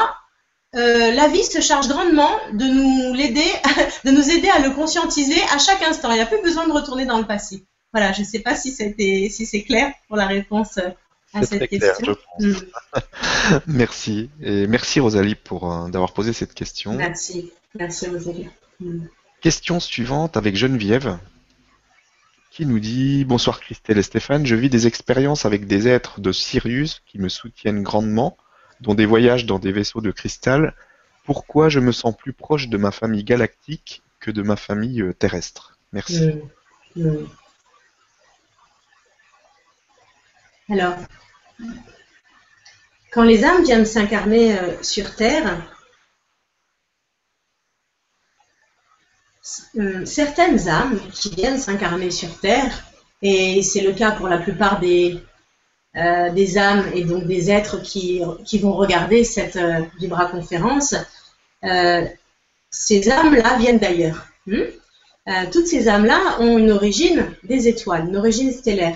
euh, la vie se charge grandement de nous l'aider, de nous aider à le conscientiser à chaque instant. Il n'y a plus besoin de retourner dans le passé. Voilà, je ne sais pas si c'était, si c'est clair pour la réponse euh, à cette question. Mm. merci et merci Rosalie pour euh, d'avoir posé cette question. Merci, merci Rosalie. Mm. Question suivante avec Geneviève qui nous dit Bonsoir Christelle et Stéphane, je vis des expériences avec des êtres de Sirius qui me soutiennent grandement, dont des voyages dans des vaisseaux de cristal. Pourquoi je me sens plus proche de ma famille galactique que de ma famille euh, terrestre? Merci. Hmm. Hmm. Alors, quand les âmes viennent s'incarner euh, sur Terre, Euh, certaines âmes qui viennent s'incarner sur Terre, et c'est le cas pour la plupart des, euh, des âmes et donc des êtres qui, qui vont regarder cette euh, vibra-conférence, ces âmes-là viennent d'ailleurs. Hmm? toutes ces âmes-là ont une origine des étoiles, une origine stellaire.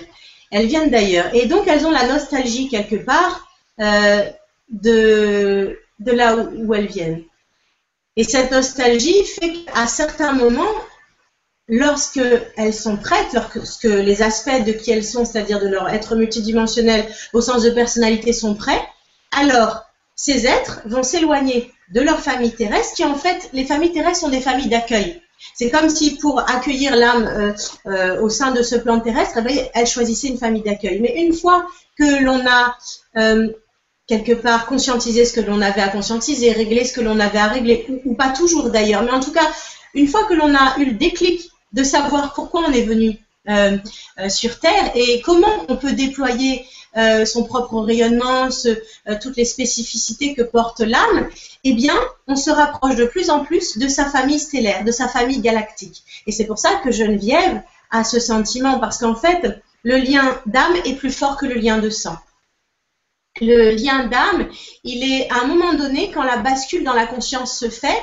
Elles viennent d'ailleurs. Et donc elles ont la nostalgie quelque part de, de là où elles viennent. Et cette nostalgie fait qu'à certains moments, lorsque elles sont prêtes, lorsque les aspects de qui elles sont, c'est-à-dire de leur être multidimensionnel au sens de personnalité sont prêts, alors ces êtres vont s'éloigner de leur famille terrestre, qui en fait, les familles terrestres sont des familles d'accueil. C'est comme si pour accueillir l'âme euh, euh, au sein de ce plan terrestre, eh elle choisissait une famille d'accueil. Mais une fois que l'on a euh, quelque part conscientiser ce que l'on avait à conscientiser, régler ce que l'on avait à régler, ou, pas toujours d'ailleurs, mais en tout cas, une fois que l'on a eu le déclic de savoir pourquoi on est venu euh, euh, sur Terre et comment on peut déployer euh, son propre rayonnement, toutes les spécificités que porte l'âme, eh bien, on se rapproche de plus en plus de sa famille stellaire, de sa famille galactique. Et c'est pour ça que Geneviève à ce sentiment parce qu'en fait, le lien d'âme est plus fort que le lien de sang. Le lien d'âme, il est à un moment donné, quand la bascule dans la conscience se fait,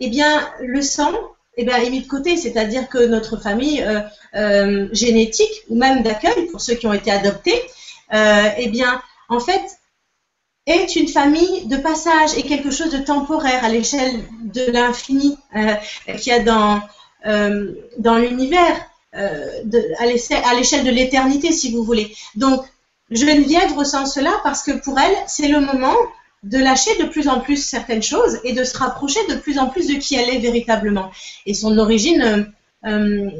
eh bien, le sang eh bien, est mis de côté, c'est-à-dire que notre famille euh, euh, génétique ou même d'accueil, pour ceux qui ont été adoptés, euh, eh bien, en fait, est une famille de passage et quelque chose de temporaire à l'échelle de l'infini euh, qu'il y a dans, dans l'univers, à l'échelle de l'éternité, si vous voulez. Donc, Geneviève ressent cela parce que pour elle, c'est le moment de lâcher de plus en plus certaines choses et de se rapprocher de plus en plus de qui elle est véritablement. Et son origine euh,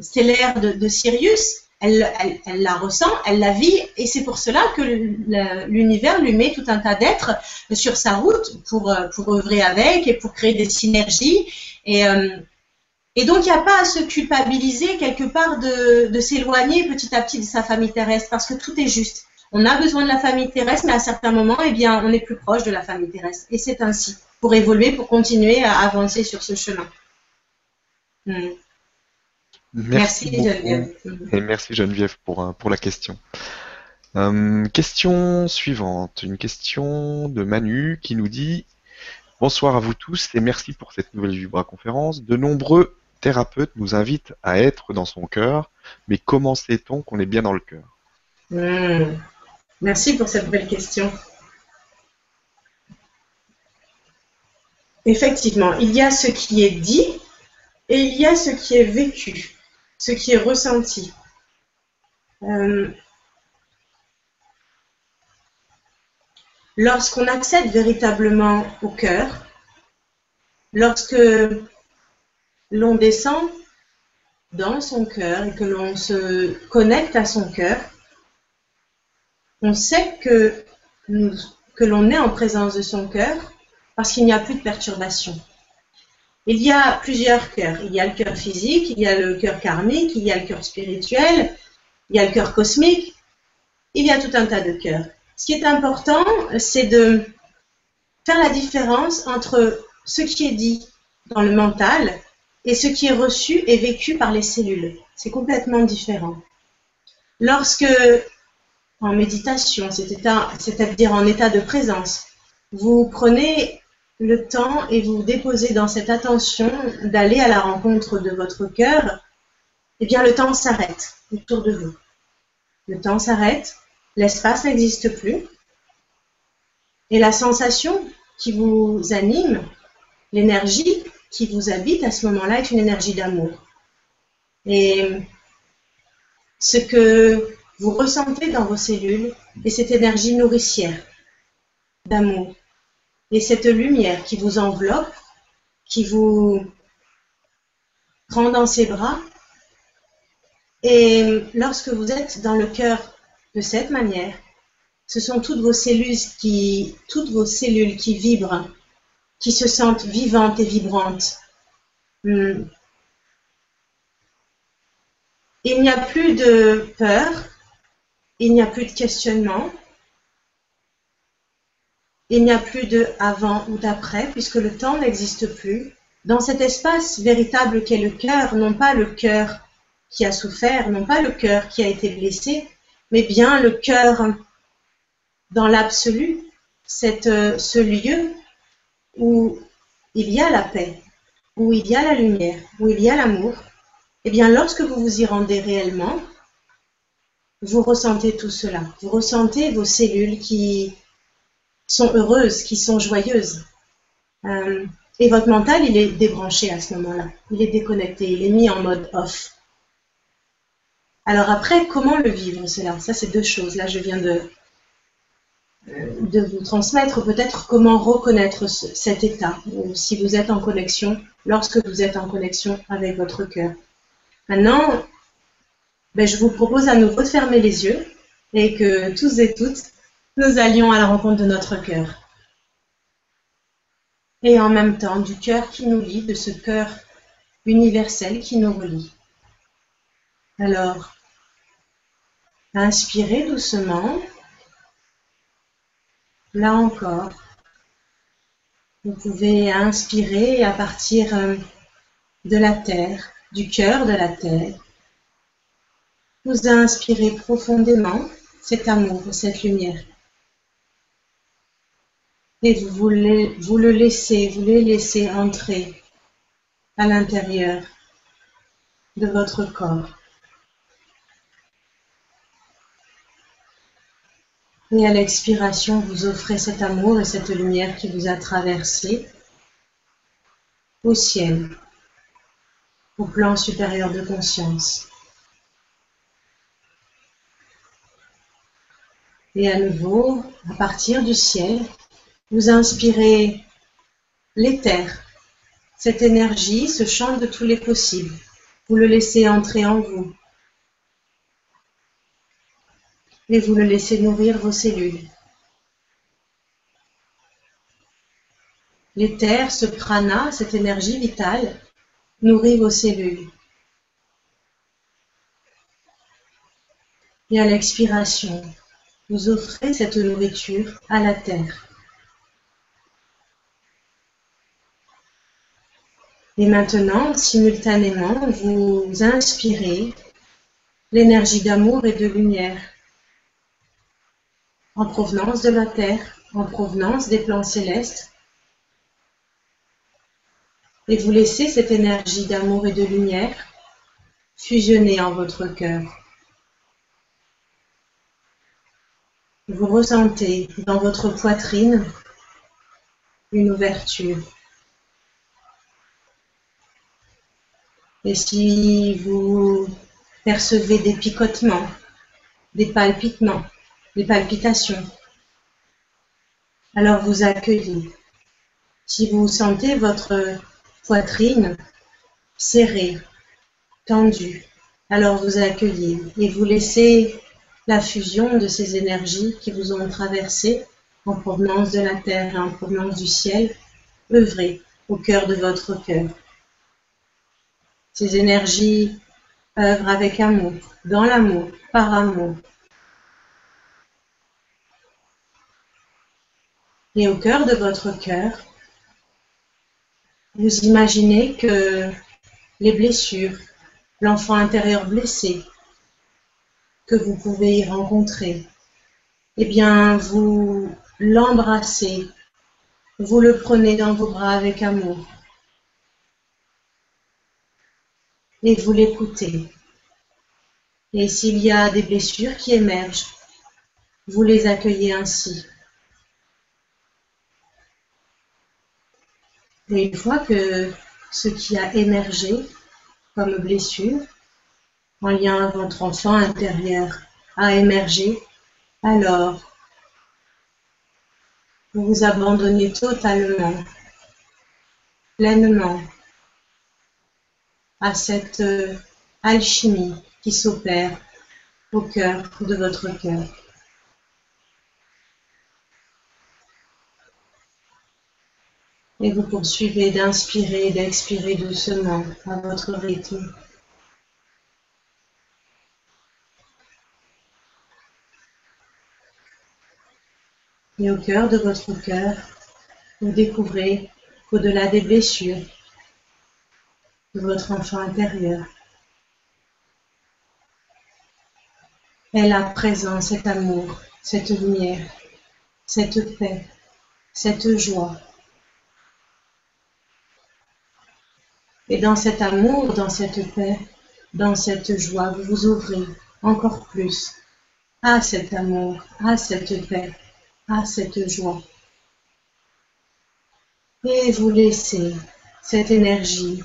stellaire de, Sirius, elle, la ressent, elle la vit, et c'est pour cela que l'univers lui met tout un tas d'êtres sur sa route pour, pour œuvrer avec et pour créer des synergies. Et, euh, donc, il n'y a pas à se culpabiliser quelque part de s'éloigner petit à petit de sa famille terrestre, parce que tout est juste. On a besoin de la famille terrestre, mais à certains moments, eh bien, on est plus proche de la famille terrestre. Et c'est ainsi, pour évoluer, pour continuer à avancer sur ce chemin. Hmm. Merci, Geneviève. Et merci Geneviève pour, euh, pour la question. Euh, question suivante, une question de Manu qui nous dit Bonsoir à vous tous et merci pour cette nouvelle Vibra conférence. De nombreux thérapeutes nous invitent à être dans son cœur, mais comment sait-on qu'on est bien dans le cœur? Hmm. Merci pour cette belle question. Effectivement, il y a ce qui est dit et il y a ce qui est vécu ce qui est ressenti. Euh, lorsqu'on accède véritablement au cœur, lorsque l'on descend dans son cœur et que l'on se connecte à son cœur, on sait que, que l'on est en présence de son cœur parce qu'il n'y a plus de perturbation. Il y a plusieurs cœurs. Il y a le cœur physique, il y a le cœur karmique, il y a le cœur spirituel, il y a le cœur cosmique. Il y a tout un tas de cœurs. Ce qui est important, c'est de faire la différence entre ce qui est dit dans le mental et ce qui est reçu et vécu par les cellules. C'est complètement différent. Lorsque, en méditation, c'est-à-dire en état de présence, vous prenez le temps et vous déposez dans cette attention d'aller à la rencontre de votre cœur, eh bien le temps s'arrête autour de vous. Le temps s'arrête, l'espace n'existe plus, et la sensation qui vous anime, l'énergie qui vous habite à ce moment-là est une énergie d'amour. Et ce que vous ressentez dans vos cellules est cette énergie nourricière d'amour et cette lumière qui vous enveloppe, qui vous prend dans ses bras. Et lorsque vous êtes dans le cœur de cette manière, ce sont toutes vos cellules qui, toutes vos cellules qui vibrent, qui se sentent vivantes et vibrantes. Hmm. Il n'y a plus de peur, il n'y a plus de questionnement, il n'y a plus de avant ou d'après, puisque le temps n'existe plus. Dans cet espace véritable qu'est le cœur, non pas le cœur qui a souffert, non pas le cœur qui a été blessé, mais bien le cœur dans l'absolu, ce lieu où il y a la paix, où il y a la lumière, où il y a l'amour, eh bien lorsque vous vous y rendez réellement, vous ressentez tout cela. Vous ressentez vos cellules qui sont heureuses, qui sont joyeuses. Euh, et votre mental, il est débranché à ce moment-là. Il est déconnecté, il est mis en mode off. Alors après, comment le vivre cela? Ça, c'est deux choses. Là, je viens de, euh, de vous transmettre peut-être comment reconnaître cet état, si vous êtes en connexion, lorsque vous êtes en connexion avec votre cœur. Maintenant, ben, je vous propose à nouveau de fermer les yeux et que tous et toutes, nous allions à la rencontre de notre cœur. Et en même temps du cœur qui nous lie, de ce cœur universel qui nous relie. Alors, inspirez doucement. Là encore, vous pouvez inspirer à partir euh, de la terre, du cœur de la terre, vous inspirez profondément cet amour, cette lumière. Et vous, vous le laissez, vous les laissez entrer à l'intérieur de votre corps. Et à l'expiration, vous offrez cet amour et cette lumière qui vous a traversé au ciel, au plan supérieur de conscience. Et à nouveau, à partir du ciel, vous inspirez l'éther, cette énergie, ce champ de tous les possibles. Vous le laissez entrer en vous. et vous le laissez nourrir vos cellules. L'éther, ce prana, cette énergie vitale, nourrit vos cellules. Et à l'expiration, vous offrez cette nourriture à la terre. Et maintenant, simultanément, vous inspirez l'énergie d'amour et de lumière en provenance de la Terre, en provenance des plans célestes. Et vous laissez cette énergie d'amour et de lumière fusionner en votre cœur. Vous ressentez dans votre poitrine une ouverture. Et si vous percevez des picotements, des palpitements, des palpitations. Alors vous accueillez. Si vous sentez votre poitrine serrée, tendue, alors vous accueillez et vous laissez la fusion de ces énergies qui vous ont traversé en provenance de la terre et en provenance du ciel œuvrer au cœur de votre cœur. Ces énergies œuvrent avec amour, dans l'amour, par amour, Et au cœur de votre cœur, vous imaginez que les blessures, l'enfant intérieur blessé que vous pouvez y rencontrer, eh bien, vous l'embrassez, vous le prenez dans vos bras avec amour et vous l'écoutez. Et s'il y a des blessures qui émergent, vous les accueillez ainsi. Et une fois que ce qui a émergé comme blessure en lien avec votre enfant intérieur a émergé, alors vous vous abandonnez totalement, pleinement à cette euh, alchimie qui s'opère au cœur de votre cœur. et vous poursuivez d'inspirer et d'expirer doucement à votre rythme. Et au cœur de votre cœur, vous découvrez qu'au-delà des blessures de votre enfant intérieur, est là présent cet amour, cette lumière, cette paix, cette joie. Et dans cet amour, dans cette paix, dans cette joie, vous vous ouvrez encore plus à cet amour, à cette paix, à cette joie. Et vous laissez cette énergie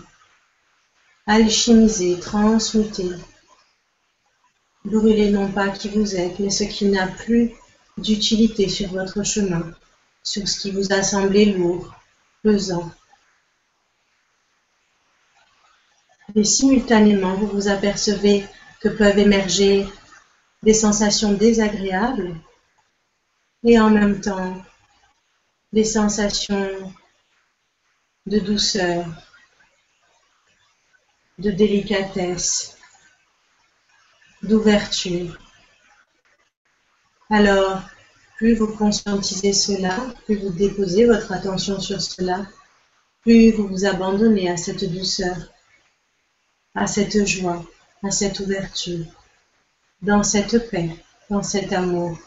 alchimiser, transmuter, brûler non pas qui vous êtes, mais ce qui n'a plus d'utilité sur votre chemin, sur ce qui vous a semblé lourd, pesant, et simultanément vous vous apercevez que peuvent émerger des sensations désagréables et en même temps des sensations de douceur, de délicatesse, d'ouverture. Alors, plus vous conscientisez cela, plus vous déposez votre attention sur cela, plus vous vous abandonnez à cette douceur, à cette joie, à cette ouverture. dans cette paix, dans cet amour.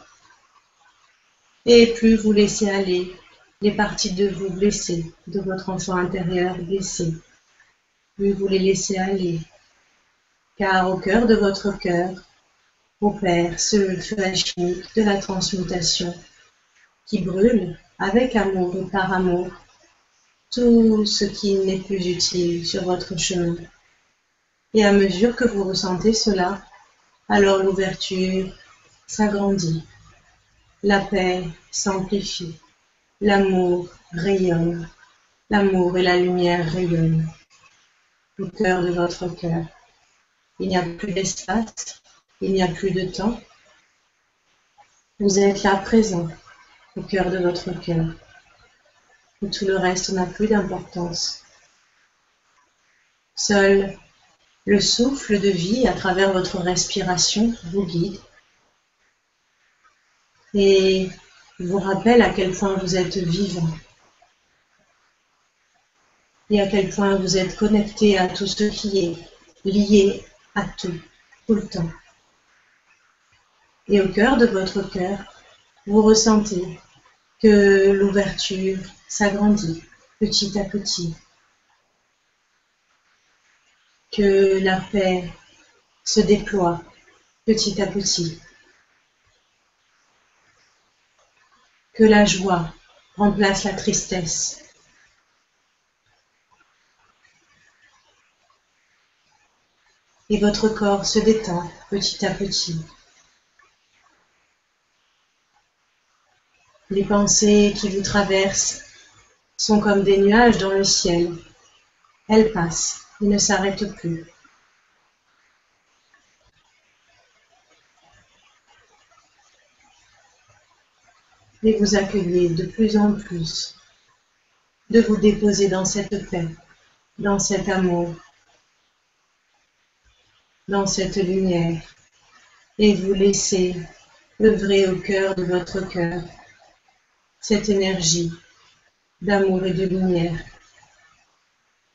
Et plus vous laissez aller les parties de vous blessées, de votre enfant intérieur blessé, plus vous les laissez aller, car au cœur de votre cœur opère ce feu alchimique de la transmutation qui brûle avec amour et par amour tout ce qui n'est plus utile sur votre chemin. Et à mesure que vous ressentez cela, alors l'ouverture s'agrandit, la paix s'amplifie, l'amour rayonne, l'amour et la lumière rayonnent au cœur de votre cœur. Il n'y a plus d'espace, il n'y a plus de temps. Vous êtes là présent au cœur de votre cœur. Et tout le reste n'a plus d'importance. Seul le souffle de vie à travers votre respiration vous guide et vous rappelle à quel point vous êtes vivant. Et à quel point vous êtes connecté à tout ce qui est lié à tout, tout le temps. Et au cœur de votre cœur, vous ressentez que l'ouverture s'agrandit petit à petit, que la paix se déploie petit à petit, que la joie remplace la tristesse. Et votre corps se détend petit à petit. Les pensées qui vous traversent sont comme des nuages dans le ciel. Elles passent et ne s'arrêtent plus. Et vous accueillez de plus en plus de vous déposer dans cette paix, dans cet amour, dans cette lumière, et vous laissez œuvrer au cœur de votre cœur cette énergie d'amour et de lumière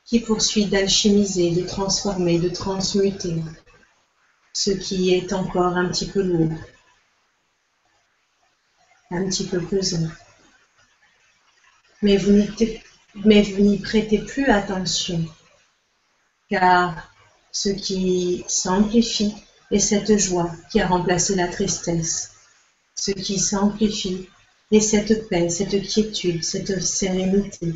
qui poursuit d'alchimiser, de transformer, de transmuter ce qui est encore un petit peu lourd, un petit peu pesant. Mais vous n'y prêtez plus attention, car ce qui s'amplifie est cette joie qui a remplacé la tristesse. Ce qui s'amplifie et cette paix, cette quiétude, cette sérénité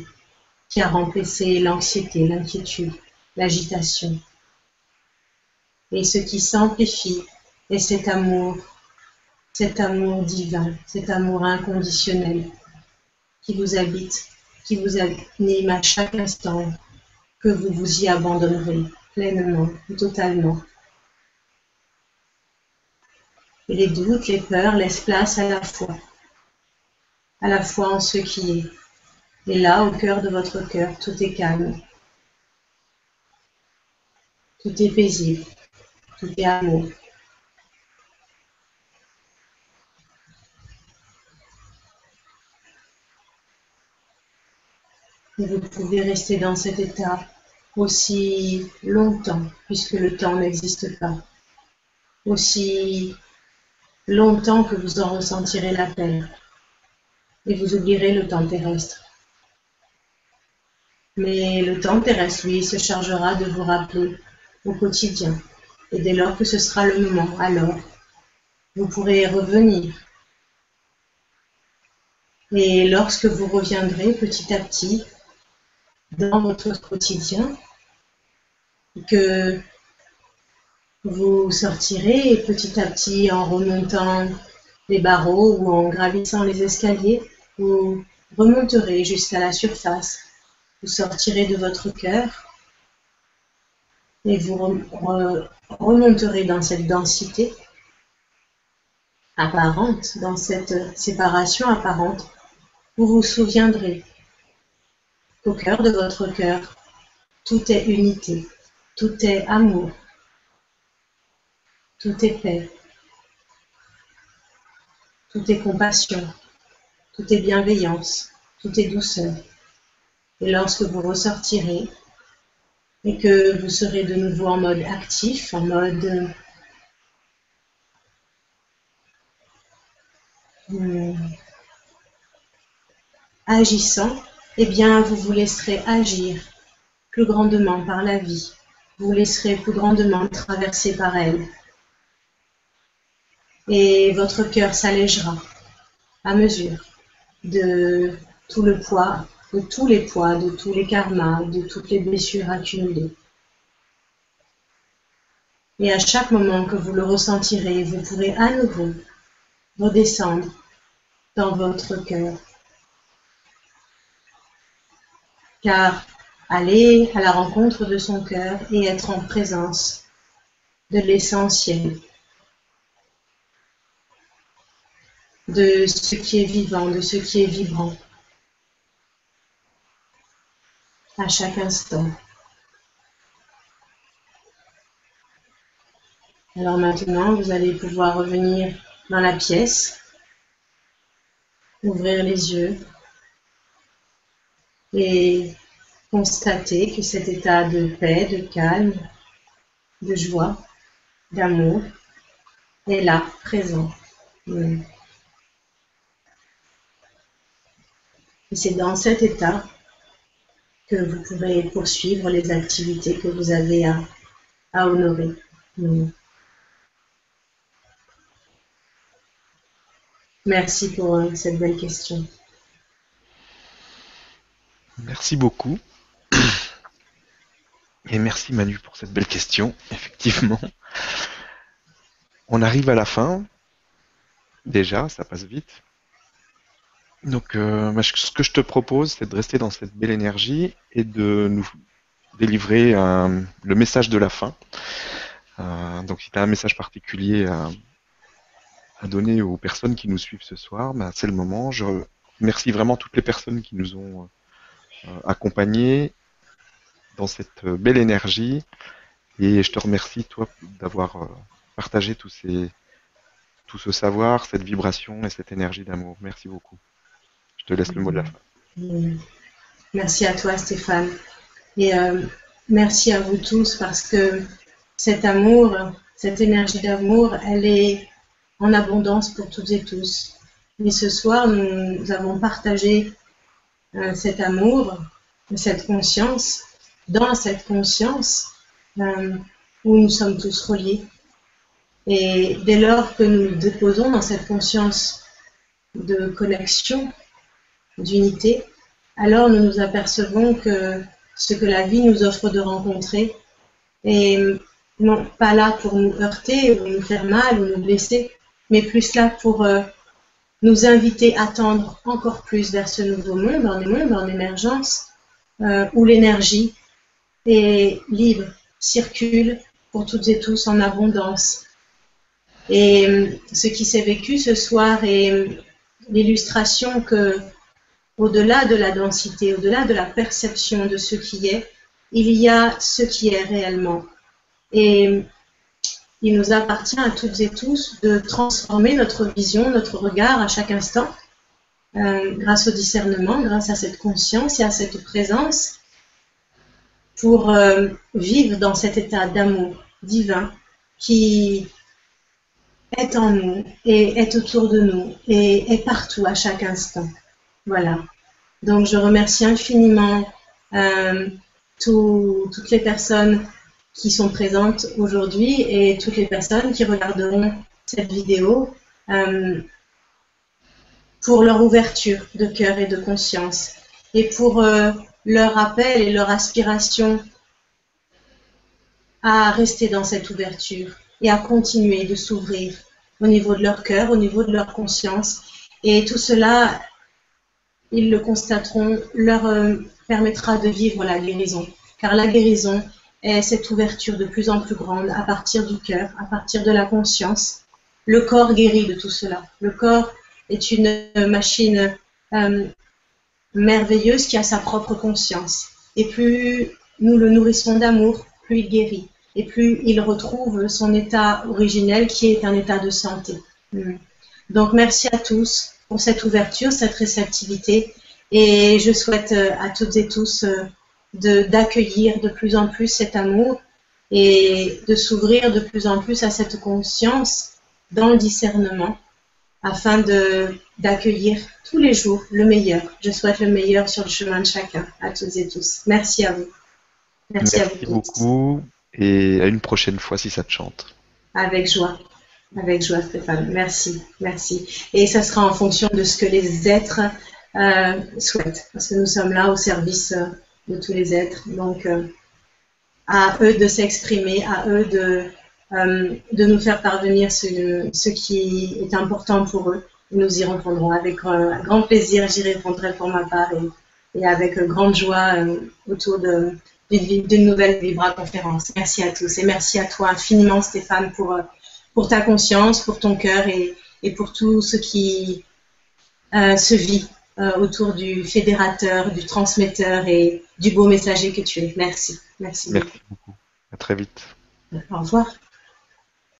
qui a remplacé l'anxiété, l'inquiétude, l'agitation. Et ce qui s'amplifie est cet amour, cet amour divin, cet amour inconditionnel qui vous habite, qui vous anime à chaque instant, que vous vous y abandonnerez pleinement, totalement. Et les doutes, les peurs laissent place à la foi à la fois en ce qui est. Et là, au cœur de votre cœur, tout est calme. Tout est paisible. Tout est amour. Vous pouvez rester dans cet état aussi longtemps, puisque le temps n'existe pas. Aussi longtemps que vous en ressentirez la peine et vous oublierez le temps terrestre. Mais le temps terrestre, lui, se chargera de vous rappeler au quotidien. Et dès lors que ce sera le moment, alors, vous pourrez revenir. Et lorsque vous reviendrez petit à petit dans votre quotidien, que vous sortirez petit à petit en remontant les barreaux ou en gravissant les escaliers, vous remonterez jusqu'à la surface, vous sortirez de votre cœur et vous remonterez dans cette densité apparente, dans cette séparation apparente. Vous vous souviendrez qu'au cœur de votre cœur, tout est unité, tout est amour, tout est paix, tout est compassion, tout est bienveillance, tout est douceur. Et lorsque vous ressortirez et que vous serez de nouveau en mode actif, en mode hmm, agissant, eh bien, vous vous laisserez agir plus grandement par la vie. Vous vous laisserez plus grandement traverser par elle. Et votre cœur s'allégera à mesure de tout le poids, de tous les poids, de tous les karmas, de toutes les blessures accumulées. Et à chaque moment que vous le ressentirez, vous pourrez à nouveau redescendre dans votre cœur. Car aller à la rencontre de son cœur et être en présence de l'essentiel, de ce qui est vivant, de ce qui est vibrant, à chaque instant. Alors maintenant, vous allez pouvoir revenir dans la pièce, ouvrir les yeux et constater que cet état de paix, de calme, de joie, d'amour est là, présent. Et c'est dans cet état que vous pourrez poursuivre les activités que vous avez à, honorer. Merci pour euh, cette belle question. Merci beaucoup. Et merci Manu pour cette belle question. Effectivement, on arrive à la fin. Déjà, ça passe vite. Donc, euh, ce que je te propose, c'est de rester dans cette belle énergie et de nous délivrer le message de la fin. Euh, donc, si tu as un message particulier à, donner aux personnes qui nous suivent ce soir, ben, c'est le moment. Je remercie vraiment toutes les personnes qui nous ont euh, accompagnés dans cette belle énergie. Et je te remercie, toi, d'avoir partagé tous ces, tout ce savoir, cette vibration et cette énergie d'amour. Merci beaucoup te laisse le mot de la fin. Merci à toi, Stéphane. Et euh, merci à vous tous parce que cet amour, cette énergie d'amour, elle est en abondance pour toutes et tous. Et ce soir, nous, avons partagé euh, cet amour, cette conscience, dans cette conscience euh, où nous sommes tous reliés. Et dès lors que nous déposons dans cette conscience de connexion, d'unité, alors nous nous apercevons que ce que la vie nous offre de rencontrer est non pas là pour nous heurter ou nous faire mal ou nous blesser, mais plus là pour euh, nous inviter à tendre encore plus vers ce nouveau monde, un monde en émergence, euh, où l'énergie est libre, circule pour toutes et tous en abondance. Et euh, ce qui s'est vécu ce soir est l'illustration que au-delà de la densité, au-delà de la perception de ce qui est, il y a ce qui est réellement. Il nous appartient à toutes et tous de transformer notre vision, notre regard à chaque instant, euh, grâce au discernement, grâce à cette conscience et à cette présence, pour euh, vivre dans cet état d'amour divin qui est en nous et est autour de nous et est partout à chaque instant. Voilà. Donc, je remercie infiniment euh, toutes les personnes qui sont présentes aujourd'hui et toutes les personnes qui regarderont cette vidéo euh, pour leur ouverture de cœur et de conscience et pour euh, leur appel et leur aspiration à rester dans cette ouverture et à continuer de s'ouvrir au niveau de leur cœur, au niveau de leur conscience. Et tout cela ils le constateront, leur euh, permettra de vivre la guérison. Car la guérison cette ouverture de plus en plus grande à partir du cœur, à partir de la conscience. Le corps guérit de tout cela. Le corps est une machine euh, merveilleuse qui a sa propre conscience. Et plus nous le nourrissons d'amour, plus il guérit. Et plus il retrouve son état originel qui est un état de santé. Hmm. Donc merci à tous pour cette ouverture, cette réceptivité. Et je souhaite euh, à toutes et tous euh, d'accueillir de, plus en plus cet amour et de s'ouvrir de plus en plus à cette conscience dans le discernement afin d'accueillir tous les jours le meilleur. Je souhaite le meilleur sur le chemin de chacun, à toutes et tous. Merci à vous. Merci, à vous. beaucoup et à une prochaine fois si ça te chante. Avec joie. Avec joie, Stéphane. Merci, merci. Et ça sera en fonction de ce que les êtres euh, souhaitent, parce que nous sommes là au service euh, de tous les êtres. Donc, euh, à eux de s'exprimer, à eux de, de nous faire parvenir ce, qui est important pour eux. Nous y répondrons avec grand plaisir. J'y répondrai pour ma part et, avec grande joie autour d'une nouvelle Vibra conférence. Merci à tous et merci à toi infiniment, Stéphane, pour ta conscience, pour ton cœur et, pour tout ce qui euh, se vit euh, autour du fédérateur, du transmetteur et du beau messager que tu es. Merci. Merci, Merci beaucoup. À très vite. Au revoir.